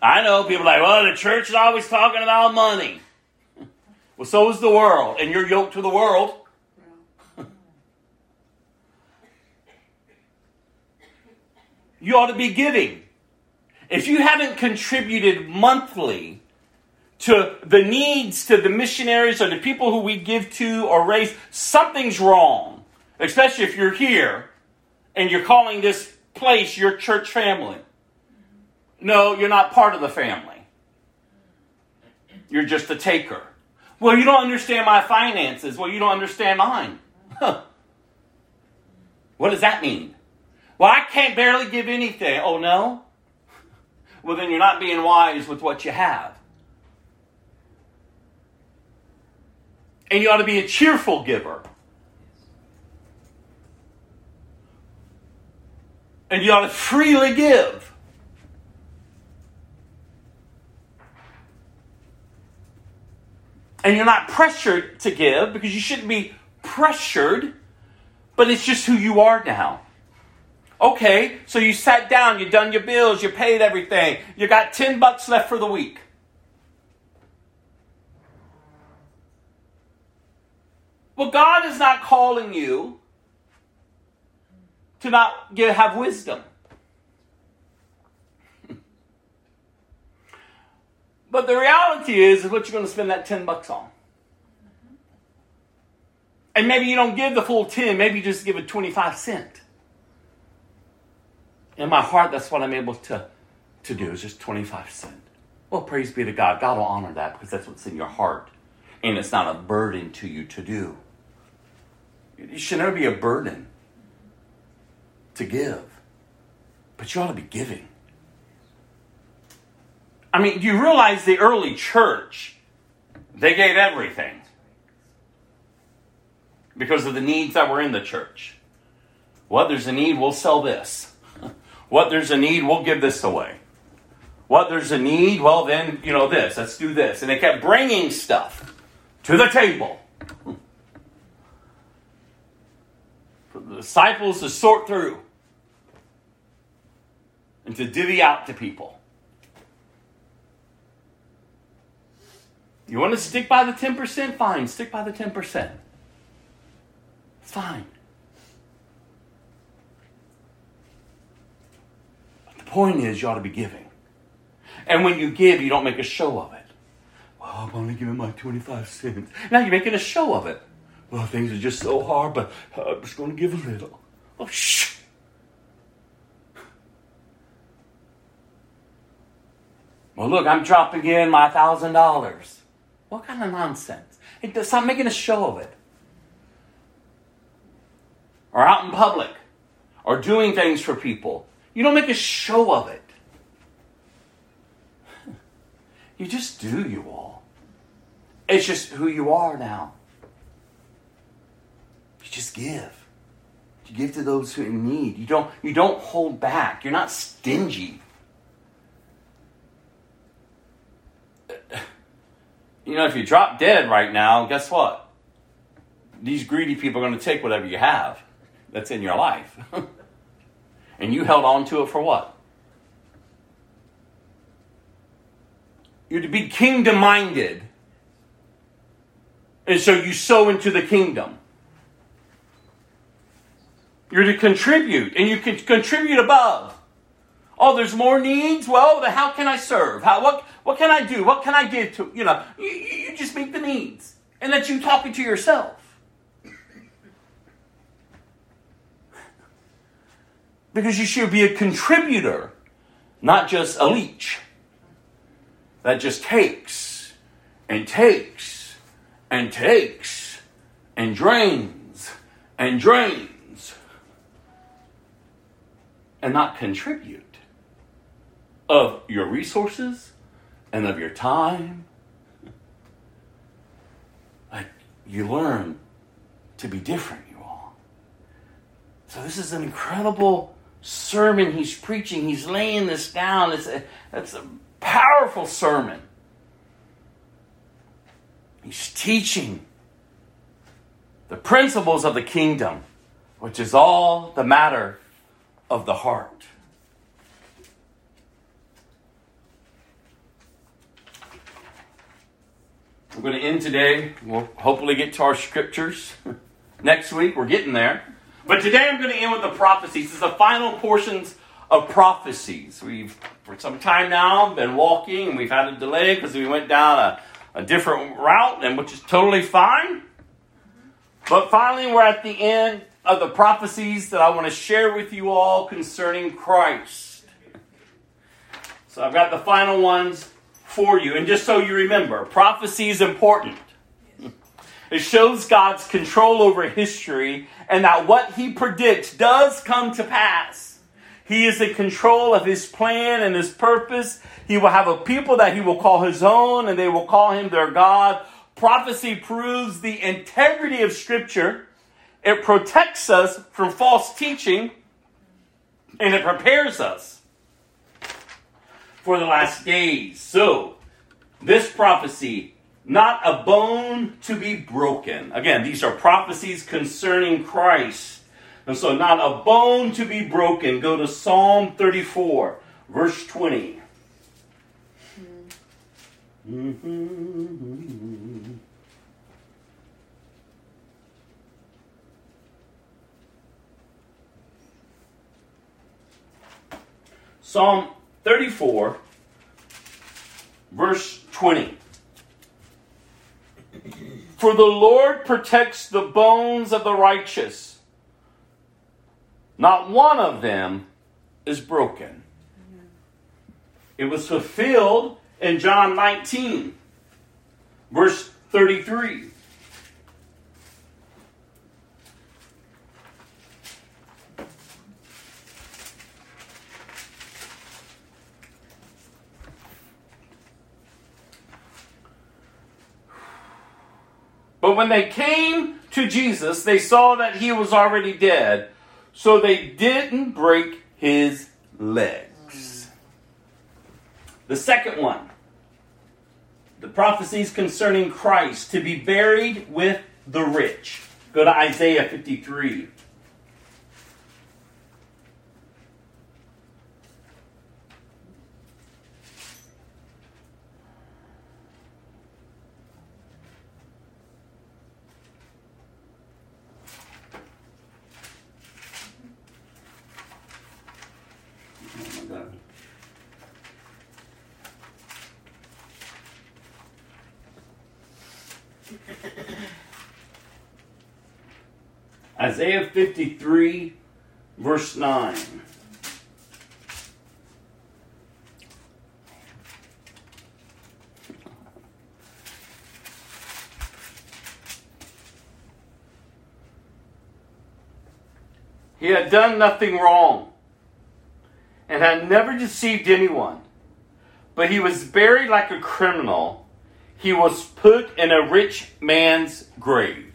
I know people like, well, the church is always talking about money. [LAUGHS] Well, so is the world, and you're yoked to the world. You ought to be giving. If you haven't contributed monthly to the needs to the missionaries or the people who we give to or raise, something's wrong. Especially if you're here and you're calling this place your church family. No, you're not part of the family. You're just a taker. Well, you don't understand my finances. Well, you don't understand mine. Huh. What does that mean? Well, I can't barely give anything. Oh, no? Well, then you're not being wise with what you have. And you ought to be a cheerful giver. And you ought to freely give. And you're not pressured to give because you shouldn't be pressured, but it's just who you are now. Okay, so you sat down, you done your bills, you paid everything, you got 10 bucks left for the week. Well, God is not calling you to not get, have wisdom. [LAUGHS] but the reality is, is what you're going to spend that 10 bucks on. And maybe you don't give the full 10, maybe you just give a 25 cent. In my heart, that's what I'm able to, to do, is just 25 cent. Well, praise be to God. God will honor that because that's what's in your heart. And it's not a burden to you to do. It should never be a burden to give. But you ought to be giving. I mean, do you realize the early church, they gave everything because of the needs that were in the church. What there's a need, we'll sell this. What there's a need, we'll give this away. What there's a need, well, then, you know, this, let's do this. And they kept bringing stuff to the table for the disciples to sort through and to divvy out to people. You want to stick by the 10%? Fine, stick by the 10%. Fine. But the point is, you ought to be giving. And when you give, you don't make a show of it. Well, I'm only giving my 25 cents. Now you're making a show of it. Well, things are just so hard, but I'm just going to give a little. Oh, shh. Well, look, I'm dropping in my thousand dollars. What kind of nonsense? It, stop making a show of it. Or out in public, or doing things for people. You don't make a show of it. You just do, you all. It's just who you are now. You just give. You give to those who in need. You don't, you don't hold back. You're not stingy. You know, if you drop dead right now, guess what? These greedy people are going to take whatever you have that's in your life. [LAUGHS] and you held on to it for what? You're to be kingdom minded. And so you sow into the kingdom. You're to contribute, and you can contribute above. Oh, there's more needs? Well, how can I serve? How, what, what can I do? What can I give to? You know, you, you just meet the needs. And that you talking to yourself. Because you should be a contributor, not just a leech that just takes and takes and takes and drains and drains and not contribute of your resources and of your time. Like you learn to be different, you all. So this is an incredible sermon he's preaching. He's laying this down. It's a, it's a powerful sermon. He's teaching the principles of the kingdom, which is all the matter of the heart. We're going to end today. We'll hopefully get to our scriptures [LAUGHS] next week. We're getting there. But today I'm going to end with the prophecies. This is the final portions of prophecies. We've, for some time now, been walking and we've had a delay because we went down a, a different route, and which is totally fine. But finally, we're at the end of the prophecies that I want to share with you all concerning Christ. So I've got the final ones for you. And just so you remember, prophecy is important. It shows God's control over history and that what he predicts does come to pass. He is in control of his plan and his purpose. He will have a people that he will call his own and they will call him their God. Prophecy proves the integrity of Scripture. It protects us from false teaching and it prepares us for the last days. So, this prophecy, not a bone to be broken. Again, these are prophecies concerning Christ. And so, not a bone to be broken. Go to Psalm 34, verse 20. Mm-hmm. Psalm 34, verse 20. For the Lord protects the bones of the righteous, not one of them is broken. It was fulfilled in John 19, verse 33. But when they came to Jesus, they saw that he was already dead, so they didn't break his legs. The second one, the prophecies concerning Christ to be buried with the rich. Go to Isaiah 53. 53, verse 9. He had done nothing wrong and had never deceived anyone. But he was buried like a criminal. He was put in a rich man's grave.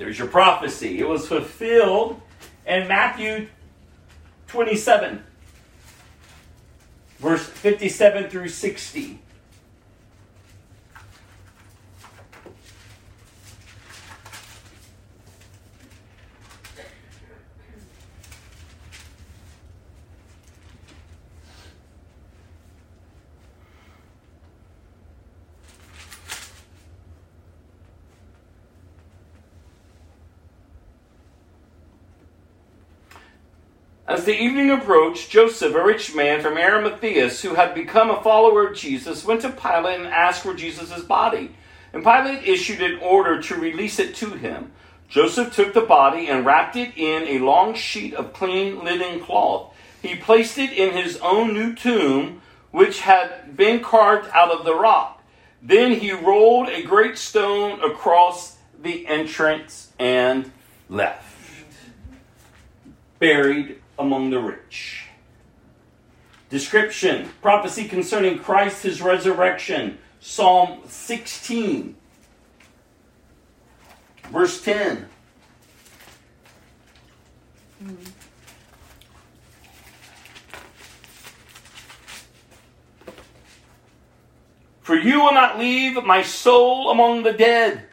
There's your prophecy. It was fulfilled in Matthew 27, verse 57 through 60. As the evening approached, Joseph, a rich man from Arimathea who had become a follower of Jesus, went to Pilate and asked for Jesus' body. And Pilate issued an order to release it to him. Joseph took the body and wrapped it in a long sheet of clean linen cloth. He placed it in his own new tomb, which had been carved out of the rock. Then he rolled a great stone across the entrance and left. Buried among the rich. Description prophecy concerning Christ, his resurrection. Psalm 16, verse 10. For you will not leave my soul among the dead,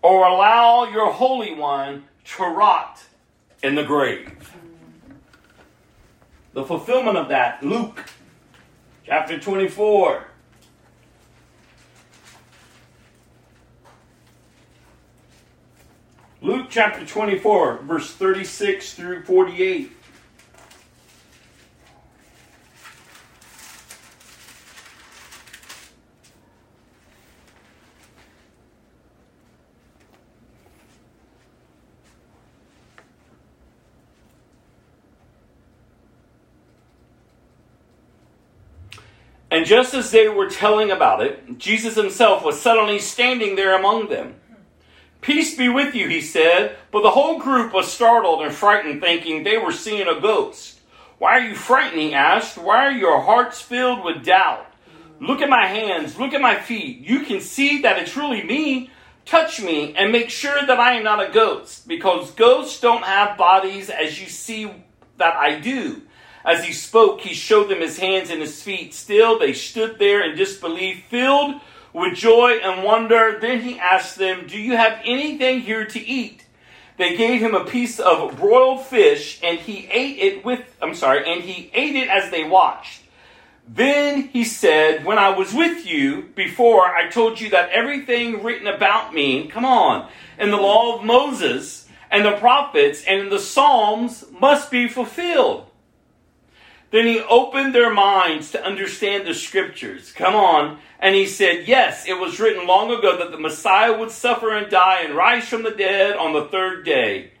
or allow your Holy One to rot in the grave. The fulfillment of that, Luke chapter 24. Luke chapter 24, verse 36 through 48. And just as they were telling about it, Jesus himself was suddenly standing there among them. Peace be with you, he said, but the whole group was startled and frightened, thinking they were seeing a ghost. Why are you frightened? He asked. Why are your hearts filled with doubt? Look at my hands, look at my feet. You can see that it's really me. Touch me and make sure that I am not a ghost, because ghosts don't have bodies as you see that I do. As he spoke, he showed them his hands and his feet. Still, they stood there in disbelief, filled with joy and wonder. Then he asked them, Do you have anything here to eat? They gave him a piece of broiled fish, and he ate it with, I'm sorry, and he ate it as they watched. Then he said, When I was with you before, I told you that everything written about me, come on, in the law of Moses and the prophets and in the Psalms must be fulfilled. Then he opened their minds to understand the scriptures. Come on. And he said, Yes, it was written long ago that the Messiah would suffer and die and rise from the dead on the third day.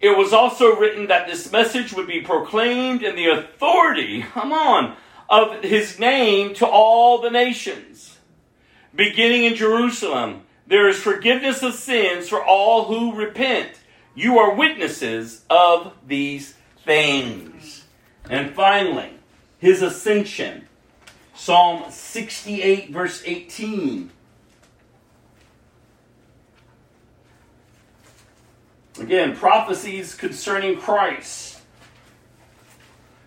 It was also written that this message would be proclaimed in the authority, come on, of his name to all the nations. Beginning in Jerusalem, there is forgiveness of sins for all who repent. You are witnesses of these things. And finally, his ascension. Psalm 68, verse 18. Again, prophecies concerning Christ.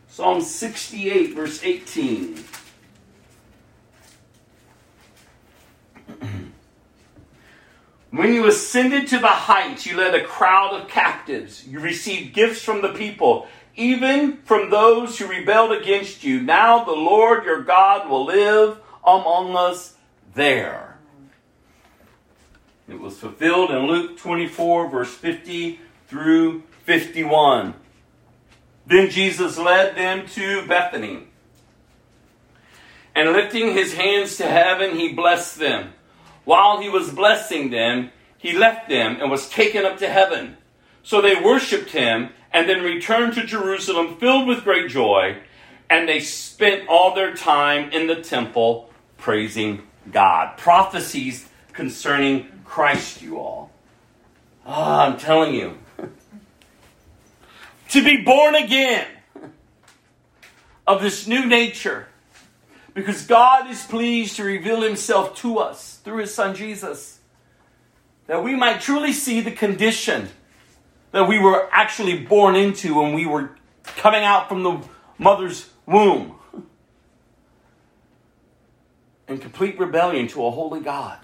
Psalm 68, verse 18. [CLEARS THROAT] When you ascended to the heights, you led a crowd of captives. You received gifts from the people, even from those who rebelled against you. Now the Lord your God will live among us there. It was fulfilled in Luke 24, verse 50 through 51. Then Jesus led them to Bethany. And lifting his hands to heaven, he blessed them. While he was blessing them, he left them and was taken up to heaven. So they worshiped him and then returned to Jerusalem filled with great joy. And they spent all their time in the temple praising God. Prophecies concerning Christ, you all. Ah, I'm telling you. [LAUGHS] to be born again of this new nature because God is pleased to reveal himself to us through his son Jesus that we might truly see the condition that we were actually born into when we were coming out from the mother's womb in complete rebellion to a holy God.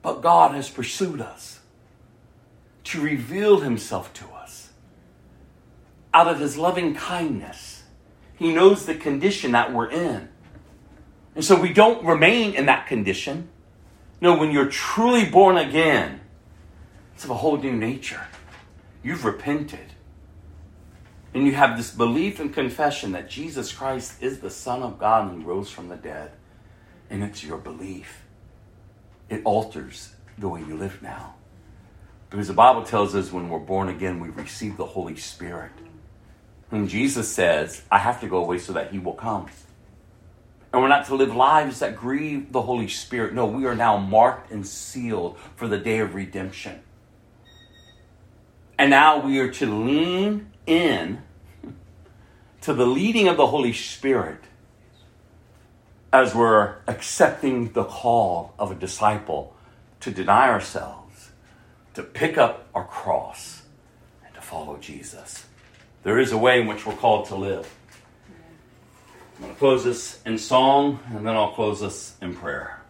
But God has pursued us to reveal himself to us out of his loving kindness. He knows the condition that we're in. And so we don't remain in that condition. No, when you're truly born again, it's of a whole new nature. You've repented. And you have this belief and confession that Jesus Christ is the Son of God and rose from the dead. And it's your belief. It alters the way you live now. Because the Bible tells us when we're born again, we receive the Holy Spirit. And Jesus says, I have to go away so that He will come. And we're not to live lives that grieve the Holy Spirit. No, we are now marked and sealed for the day of redemption. And now we are to lean in to the leading of the Holy Spirit as we're accepting the call of a disciple to deny ourselves, to pick up our cross, and to follow Jesus. There is a way in which we're called to live. I'm going to close this in song, and then I'll close this in prayer.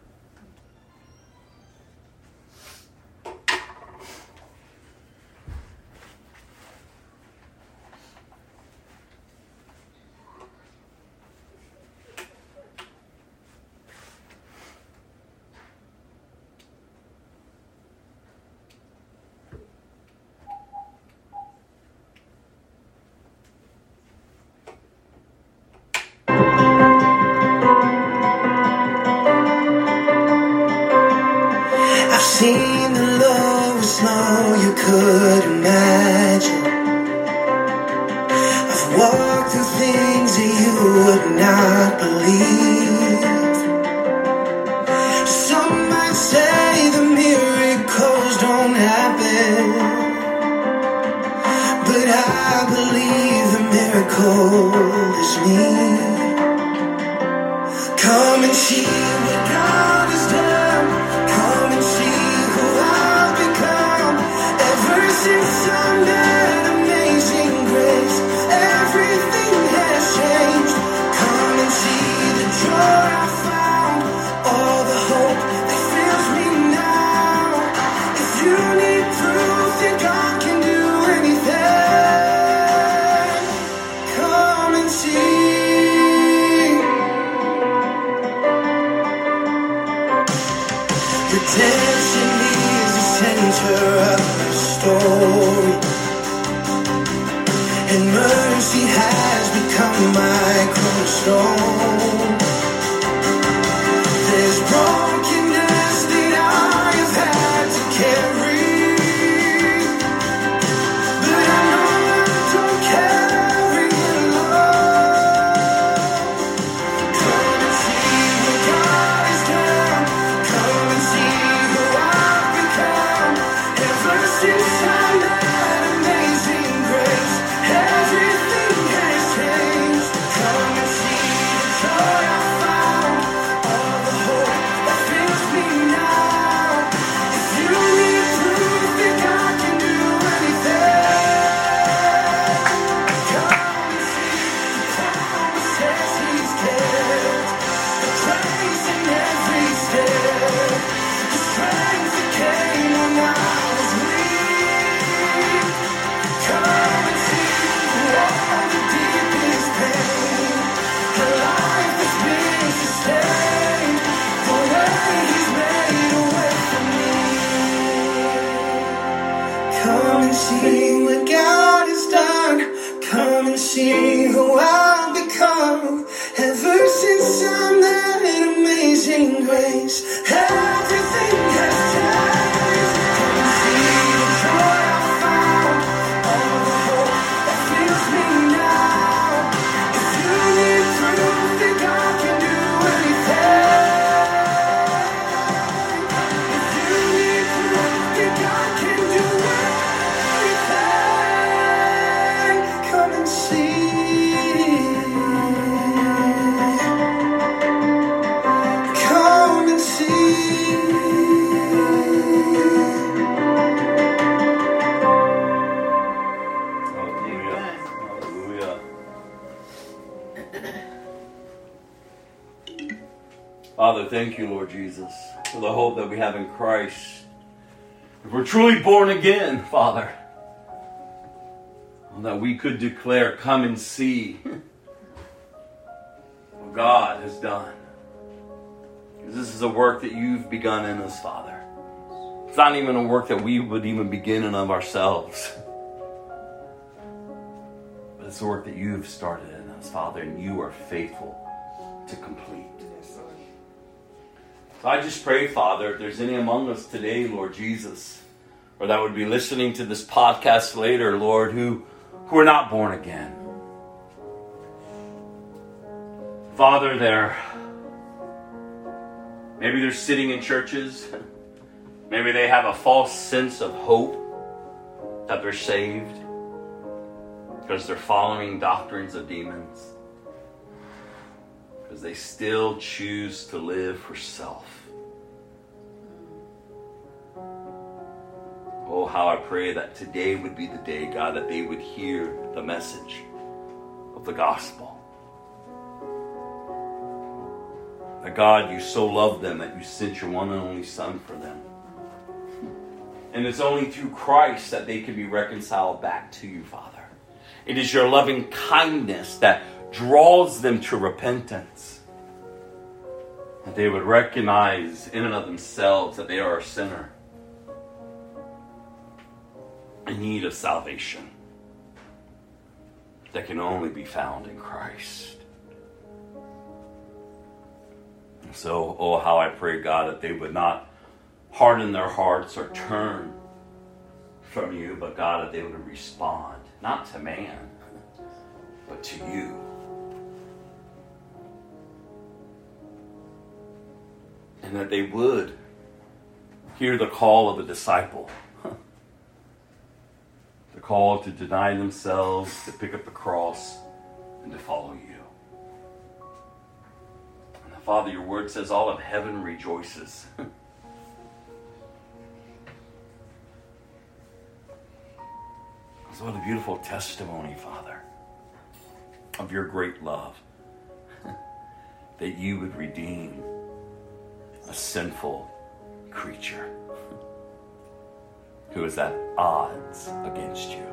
Christ, if we're truly born again, Father, that we could declare, Come and see what God has done. Because this is a work that you've begun in us, Father. It's not even a work that we would even begin in of ourselves. But it's a work that you have started in us, Father, and you are faithful to complete. So I just pray, Father, if there's any among us today, Lord Jesus, or that would be listening to this podcast later, Lord, who, who are not born again. Father, they're maybe they're sitting in churches. Maybe they have a false sense of hope that they're saved because they're following doctrines of demons. Because they still choose to live for self. Oh, how I pray that today would be the day, God, that they would hear the message of the gospel. That God, you so loved them that you sent your one and only Son for them. And it's only through Christ that they can be reconciled back to you, Father. It is your loving kindness that draws them to repentance. That they would recognize in and of themselves that they are a sinner in need of salvation that can only be found in Christ. And so, oh, how I pray, God, that they would not harden their hearts or turn from you, but God, that they would respond, not to man, but to you. And that they would hear the call of a disciple call to deny themselves, to pick up the cross, and to follow you. And the Father, your word says all of heaven rejoices. [LAUGHS] so what a beautiful testimony, Father, of your great love. [LAUGHS] that you would redeem a sinful creature who is at odds against you.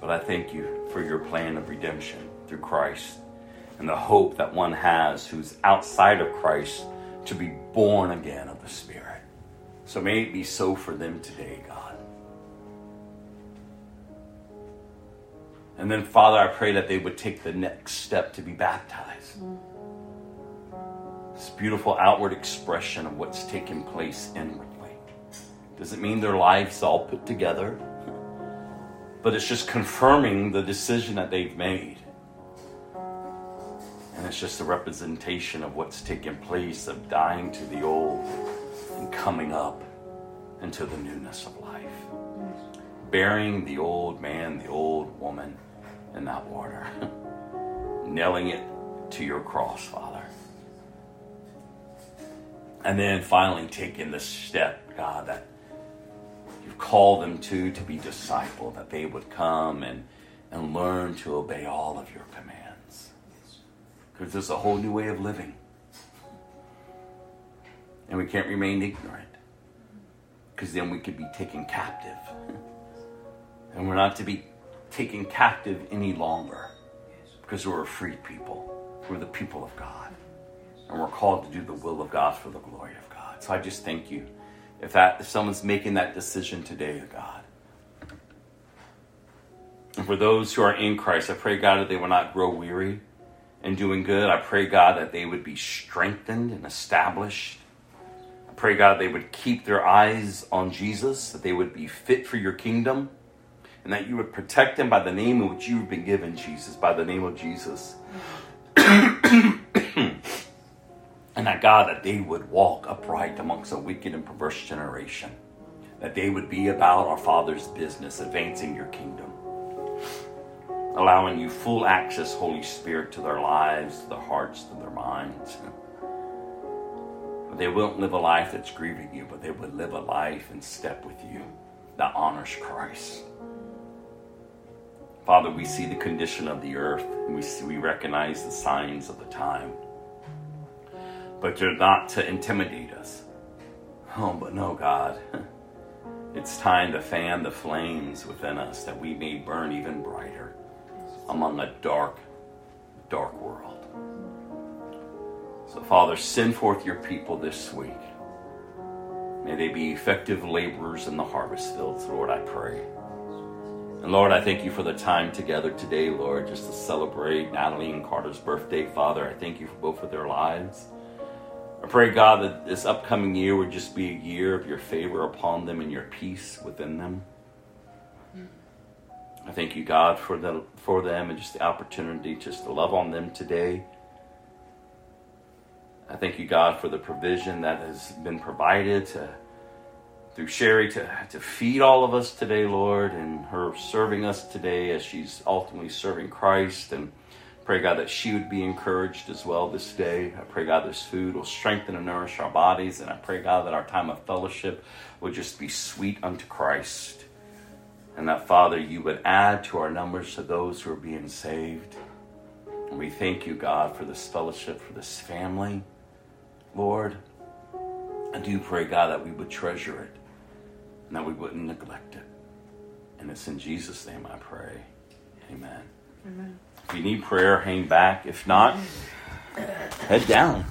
But I thank you for your plan of redemption through Christ and the hope that one has who's outside of Christ to be born again of the Spirit. So may it be so for them today, God. And then, Father, I pray that they would take the next step to be baptized. This beautiful outward expression of what's taking place inwardly. Doesn't mean their life's all put together, but it's just confirming the decision that they've made. And it's just a representation of what's taking place of dying to the old and coming up into the newness of life. Burying the old man, the old woman in that water. [LAUGHS] Nailing it to your cross, Father. And then finally taking the step, God, that you've called them to, to be disciple, that they would come and, and learn to obey all of your commands. Because there's a whole new way of living. And we can't remain ignorant. Because then we could be taken captive. [LAUGHS] And we're not to be taken captive any longer. Because we're a free people. We're the people of God and we're called to do the will of God for the glory of God. So I just thank you. If that if someone's making that decision today, God. And for those who are in Christ, I pray God that they will not grow weary in doing good. I pray God that they would be strengthened and established. I pray God they would keep their eyes on Jesus, that they would be fit for your kingdom, and that you would protect them by the name in which you've been given, Jesus, by the name of Jesus. [CLEARS THROAT] And that God, that they would walk upright amongst a wicked and perverse generation. That they would be about our Father's business, advancing your kingdom. Allowing you full access, Holy Spirit, to their lives, to their hearts, to their minds. [LAUGHS] They won't live a life that's grieving you, but they would live a life in step with you that honors Christ. Father, we see the condition of the earth, we, see, we recognize the signs of the time but you're not to intimidate us. Oh, but no, God. [LAUGHS] It's time to fan the flames within us that we may burn even brighter among a dark, dark world. So, Father, send forth your people this week. May they be effective laborers in the harvest fields, Lord, I pray. And Lord, I thank you for the time together today, Lord, just to celebrate Natalie and Carter's birthday, Father. I thank you for both of their lives. I pray, God, that this upcoming year would just be a year of your favor upon them and your peace within them. I thank you, God, for the, for them and just the opportunity just to love on them today. I thank you, God, for the provision that has been provided to, through Sherry to, to feed all of us today, Lord, and her serving us today as she's ultimately serving Christ and Pray, God, that she would be encouraged as well this day. I pray, God, this food will strengthen and nourish our bodies. And I pray, God, that our time of fellowship will just be sweet unto Christ. And that, Father, you would add to our numbers to those who are being saved. And we thank you, God, for this fellowship, for this family. Lord, I do pray, God, that we would treasure it and that we wouldn't neglect it. And it's in Jesus' name I pray. Amen. Amen. If you need prayer, hang back. If not, head down.